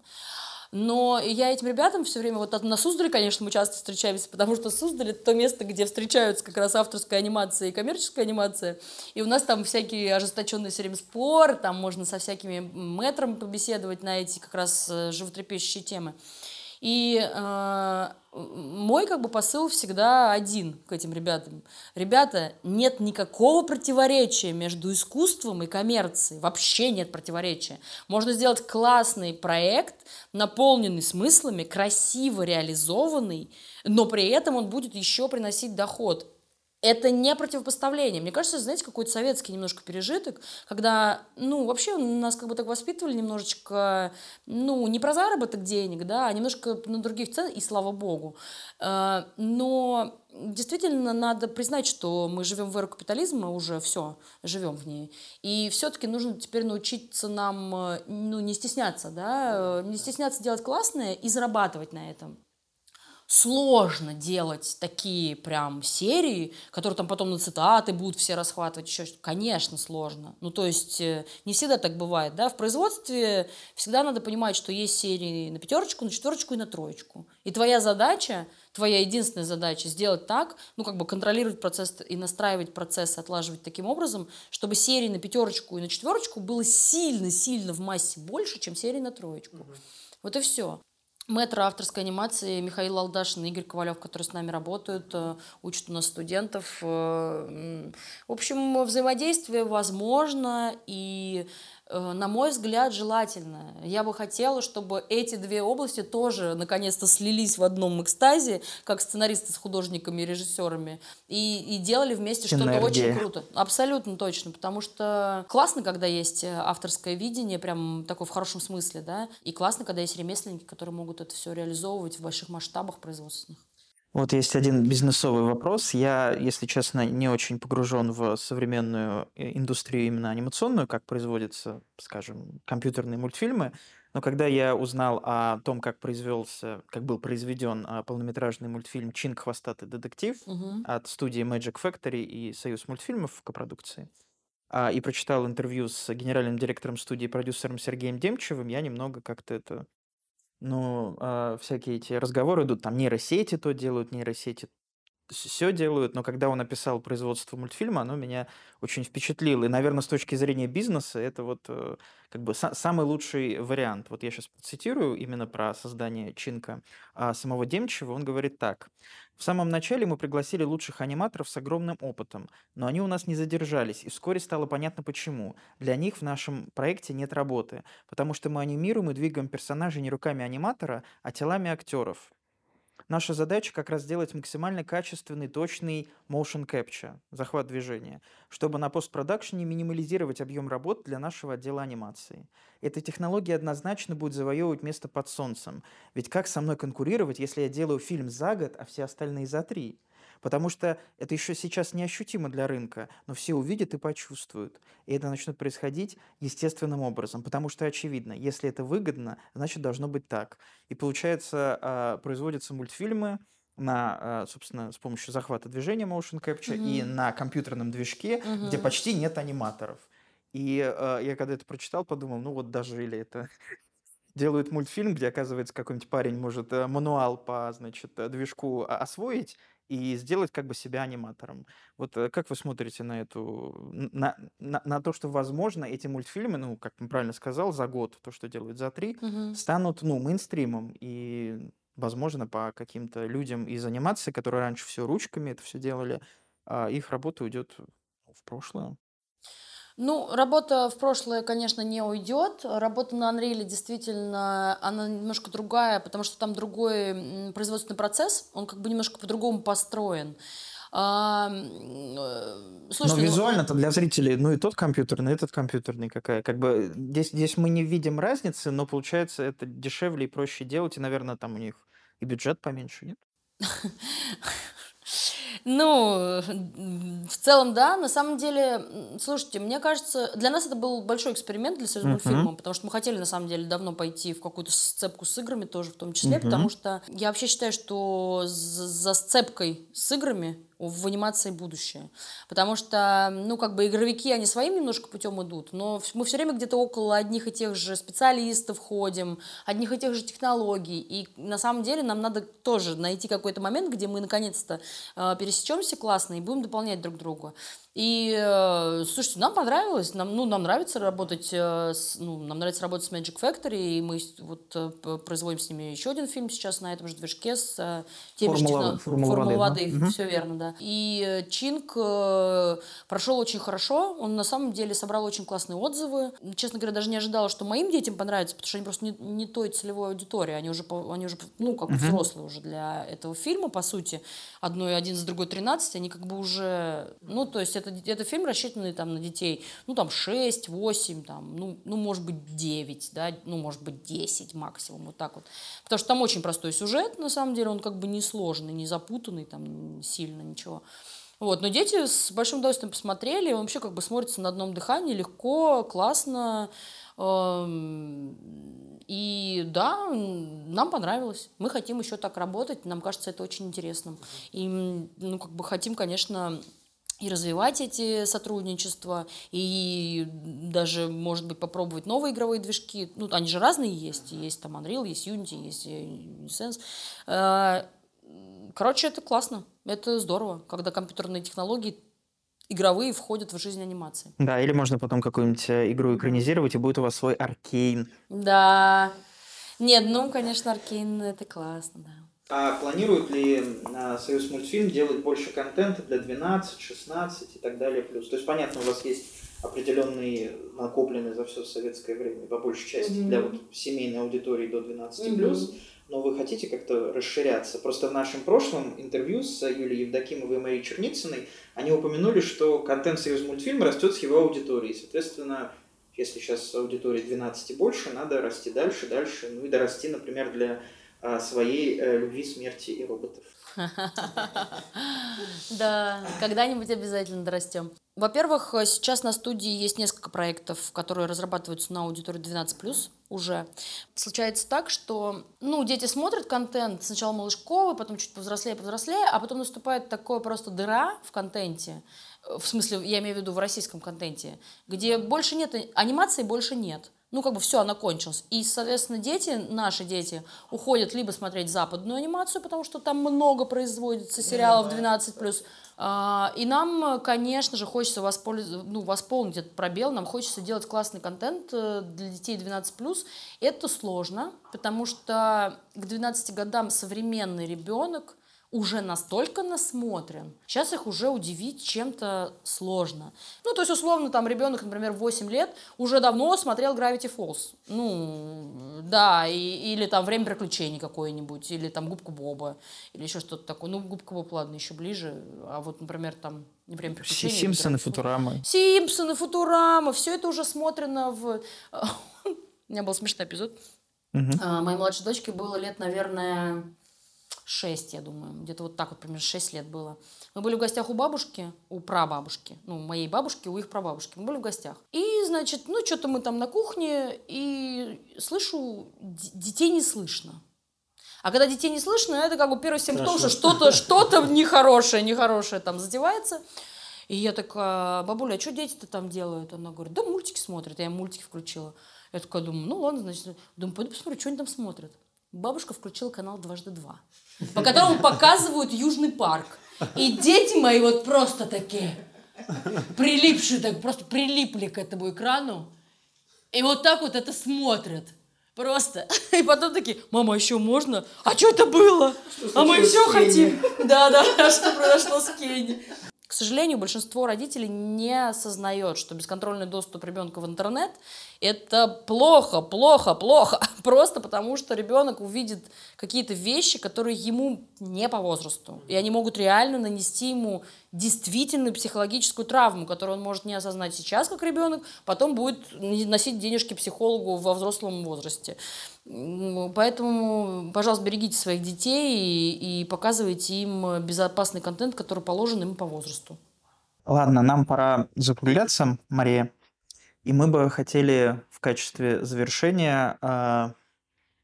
Но я этим ребятам все время, вот на Суздале, конечно, мы часто встречаемся, потому что Суздаль это то место, где встречаются как раз авторская анимация и коммерческая анимация. И у нас там всякие ожесточенные все время спор, там можно со всякими мэтрами побеседовать на эти как раз э, животрепещущие темы. И э, мой как бы посыл всегда один к этим ребятам. Ребята, нет никакого противоречия между искусством и коммерцией. Вообще нет противоречия. Можно сделать классный проект, наполненный смыслами, красиво реализованный, но при этом он будет еще приносить доход это не противопоставление. Мне кажется, знаете, какой-то советский немножко пережиток, когда, ну, вообще нас как бы так воспитывали немножечко, ну, не про заработок денег, да, а немножко на других цен, и слава богу. Э, но действительно надо признать, что мы живем в эру капитализма, уже все, живем в ней. И все-таки нужно теперь научиться нам, э, ну, не стесняться, да, э, не стесняться делать классное и зарабатывать на этом сложно делать такие прям серии, которые там потом на цитаты будут все расхватывать, еще что Конечно, сложно. Ну, то есть, э, не всегда так бывает, да. В производстве всегда надо понимать, что есть серии на пятерочку, на четверочку и на троечку. И твоя задача, твоя единственная задача сделать так, ну, как бы контролировать процесс и настраивать процесс, отлаживать таким образом, чтобы серии на пятерочку и на четверочку было сильно-сильно в массе больше, чем серии на троечку. Угу. Вот и все. Мэтр авторской анимации Михаил Алдашин Игорь Ковалев, которые с нами работают, э, учат у нас студентов. Э, в общем, взаимодействие возможно, и на мой взгляд, желательно. Я бы хотела, чтобы эти две области тоже наконец-то слились в одном экстазе, как сценаристы с художниками и режиссерами, и, и делали вместе что-то очень круто. Абсолютно точно, потому что классно, когда есть э, авторское видение, прям такое в хорошем смысле, да, и классно, когда есть ремесленники, которые могут это все реализовывать в больших масштабах производственных. Вот есть один бизнесовый вопрос. Я, если честно, не очень погружен в современную э, индустрию именно анимационную, как производятся, скажем, компьютерные мультфильмы. Но когда я узнал о том, как произвелся, как был произведен а, полнометражный мультфильм «Чин хвостатый детектив» угу. от студии Magic Factory и Союз мультфильмов в копродукции, а, и прочитал интервью с генеральным директором студии продюсером Сергеем Демчевым, я немного как-то это ну, а, всякие эти разговоры идут, там нейросети то делают, нейросети все делают, но когда он описал производство мультфильма, оно меня очень впечатлило. И, наверное, с точки зрения бизнеса, это вот э, как бы самый лучший вариант. Вот я сейчас цитирую именно про создание Чинка а, самого Демчева. Он говорит так. В самом начале мы пригласили лучших аниматоров с огромным опытом, но они у нас не задержались, и вскоре стало понятно почему. Для них в нашем проекте нет работы, потому что мы анимируем и двигаем персонажей не руками аниматора, а телами актеров. Наша задача как раз сделать максимально качественный, точный motion capture, захват движения, чтобы на постпродакшене минимализировать объем работ для нашего отдела анимации. Эта технология однозначно будет завоевывать место под солнцем. Ведь как со мной конкурировать, если я делаю фильм за год, а все остальные за три? Потому что это еще сейчас неощутимо для рынка, но все увидят и почувствуют. И это начнет происходить естественным образом, потому что очевидно, если это выгодно, значит должно быть так. И получается, а, производятся мультфильмы, на, а, собственно, с помощью захвата движения motion capture mm-hmm. и на компьютерном движке, mm-hmm. где почти нет аниматоров. И э, я когда это прочитал, подумал, ну вот даже или это делают мультфильм, где, оказывается, какой-нибудь парень может э, мануал по, значит, движку освоить, и сделать как бы себя аниматором. Вот э, как вы смотрите на эту, на, на, на то, что, возможно, эти мультфильмы, ну, как ты правильно сказал, за год, то, что делают за три, угу. станут, ну, мейнстримом, и, возможно, по каким-то людям из анимации, которые раньше все ручками это все делали, а, их работа уйдет в прошлое. Ну, работа в прошлое, конечно, не уйдет. Работа на Unreal действительно, она немножко другая, потому что там другой производственный процесс, он как бы немножко по-другому построен. А, э, слушайте, Но ну, визуально-то для зрителей, ну и тот компьютерный, и этот компьютерный какая. Как бы здесь, здесь мы не видим разницы, но получается это дешевле и проще делать, и, наверное, там у них и бюджет поменьше, нет? Ну, в целом, да. На самом деле, слушайте, мне кажется, для нас это был большой эксперимент для союза мультфильма, потому что мы хотели, на самом деле, давно пойти в какую-то сцепку с играми тоже в том числе, потому что я вообще считаю, что за сцепкой с играми в анимации будущее. Потому что, ну, как бы игровики, они своим немножко путем идут, но мы все время где-то около одних и тех же специалистов ходим, одних и тех же технологий. И на самом деле нам надо тоже найти какой-то момент, где мы наконец-то э, пересечемся классно и будем дополнять друг друга. И, э, слушайте, нам понравилось, нам, ну, нам нравится работать, э, с, ну, нам нравится работать с Magic Factory, и мы вот э, производим с ними еще один фильм сейчас на этом же движке с теми Формула, же Формула, Формула воды, воды да? все верно, да. И Чинг прошел очень хорошо, он на самом деле собрал очень классные отзывы. Честно говоря, даже не ожидала, что моим детям понравится, потому что они просто не, не той целевой аудитории, они уже, они уже ну, как uh-huh. взрослые уже для этого фильма, по сути. Одной один с другой 13, они как бы уже, ну, то есть это, это фильм, рассчитанный там на детей, ну, там, 6, 8, там, ну, ну, может быть, 9, да, ну, может быть, 10 максимум, вот так вот. Потому что там очень простой сюжет, на самом деле, он как бы не сложный, не запутанный, там, сильно ничего. Вот, но дети с большим удовольствием посмотрели, он вообще как бы смотрится на одном дыхании, легко, классно, эм, и да, нам понравилось. Мы хотим еще так работать. Нам кажется, это очень интересным. И, ну, как бы хотим, конечно, и развивать эти сотрудничества, и даже, может быть, попробовать новые игровые движки. Ну, они же разные есть. Есть там Unreal, есть Unity, есть Sense. Э, короче, это классно. Это здорово, когда компьютерные технологии игровые входят в жизнь анимации. Да, или можно потом какую-нибудь э, игру экранизировать, и будет у вас свой аркейн. Да. Нет, ну, конечно, аркейн это классно, да. А планирует ли а, Союз мультфильм делать больше контента для 12, 16 и так далее плюс? То есть, понятно, у вас есть определенный накопленный за все советское время, по большей части, mm-hmm. для вот семейной аудитории до 12 mm-hmm. плюс но вы хотите как-то расширяться. Просто в нашем прошлом интервью с Юлией Евдокимовой и Марией Черницыной они упомянули, что контент Союз мультфильм растет с его аудиторией. Соответственно, если сейчас аудитория 12 и больше, надо расти дальше, дальше, ну и дорасти, например, для своей э, любви, смерти и роботов. Да, когда-нибудь обязательно дорастем. Во-первых, сейчас на студии есть несколько проектов, которые разрабатываются на аудиторию 12+, уже. Случается так, что ну, дети смотрят контент, сначала малышковый, потом чуть повзрослее, повзрослее, а потом наступает такое просто дыра в контенте, в смысле, я имею в виду в российском контенте, где больше нет, анимации больше нет. Ну, как бы все, она кончилась. И, соответственно, дети, наши дети, уходят либо смотреть западную анимацию, потому что там много производится сериалов 12+, а, и нам, конечно же, хочется воспользоваться, ну, восполнить этот пробел, нам хочется делать классный контент э, для детей 12+. Это сложно, потому что к 12 годам современный ребенок уже настолько насмотрен. Сейчас их уже удивить чем-то сложно. Ну, то есть, условно, там ребенок, например, 8 лет, уже давно смотрел Gravity Falls. Ну, да, и, или там «Время приключений» какое-нибудь, или там «Губка Боба», или еще что-то такое. Ну, «Губка Боб», ладно, еще ближе. А вот, например, там «Время приключений». Симпсоны, Футурама. Симпсоны, Футурама. Все это уже смотрено в... У меня был смешной эпизод. Угу. Моей младшей дочке было лет, наверное, 6, я думаю. Где-то вот так вот, примерно 6 лет было. Мы были в гостях у бабушки, у прабабушки, ну, моей бабушки, у их прабабушки. Мы были в гостях. И, значит, ну, что-то мы там на кухне, и слышу, детей не слышно. А когда детей не слышно, это как бы первый симптом, Хорошо. что что-то что нехорошее, нехорошее там задевается. И я такая, бабуля, а что дети-то там делают? Она говорит, да мультики смотрят. Я мультики включила. Я такая думаю, ну ладно, значит, думаю, пойду посмотрю, что они там смотрят. Бабушка включила канал «Дважды два», по которому показывают Южный парк. И дети мои вот просто такие, прилипшие, так просто прилипли к этому экрану. И вот так вот это смотрят. Просто. И потом такие, мама, еще можно? А что это было? Что а мы еще хотим. Да, да, что произошло с Кенни. К сожалению, большинство родителей не осознает, что бесконтрольный доступ ребенка в интернет – это плохо, плохо, плохо. Просто потому, что ребенок увидит какие-то вещи, которые ему не по возрасту. И они могут реально нанести ему действительную психологическую травму, которую он может не осознать сейчас как ребенок, потом будет носить денежки психологу во взрослом возрасте. Поэтому, пожалуйста, берегите своих детей и, и показывайте им безопасный контент, который положен им по возрасту. Ладно, нам пора закругляться, Мария. И мы бы хотели в качестве завершения, э,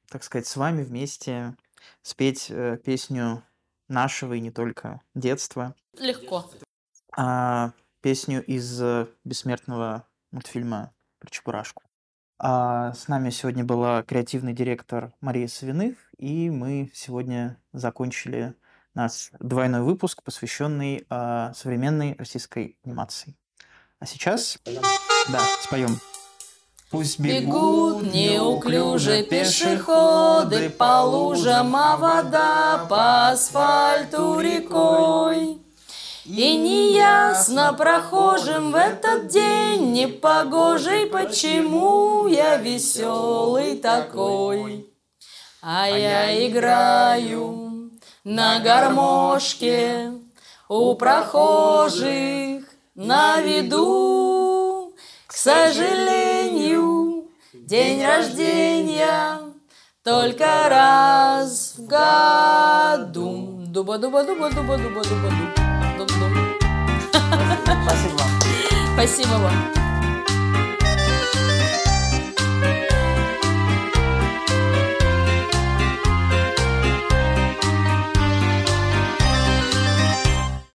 так сказать, с вами вместе спеть э, песню нашего и не только детства. Легко. А, песню из э, бессмертного мультфильма про Чебурашку. А с нами сегодня была креативный директор Мария Савиных, и мы сегодня закончили наш двойной выпуск, посвященный а, современной российской анимации. А сейчас, да, споем. Пусть бегут неуклюже пешеходы по лужам, а вода по асфальту рекой. И неясно прохожим в этот день непогожий, почему я веселый такой. А я играю на гармошке у прохожих на виду. К сожалению, день рождения только раз в году. Дуба-дуба-дуба-дуба-дуба-дуба-дуба. Спасибо вам. Спасибо вам.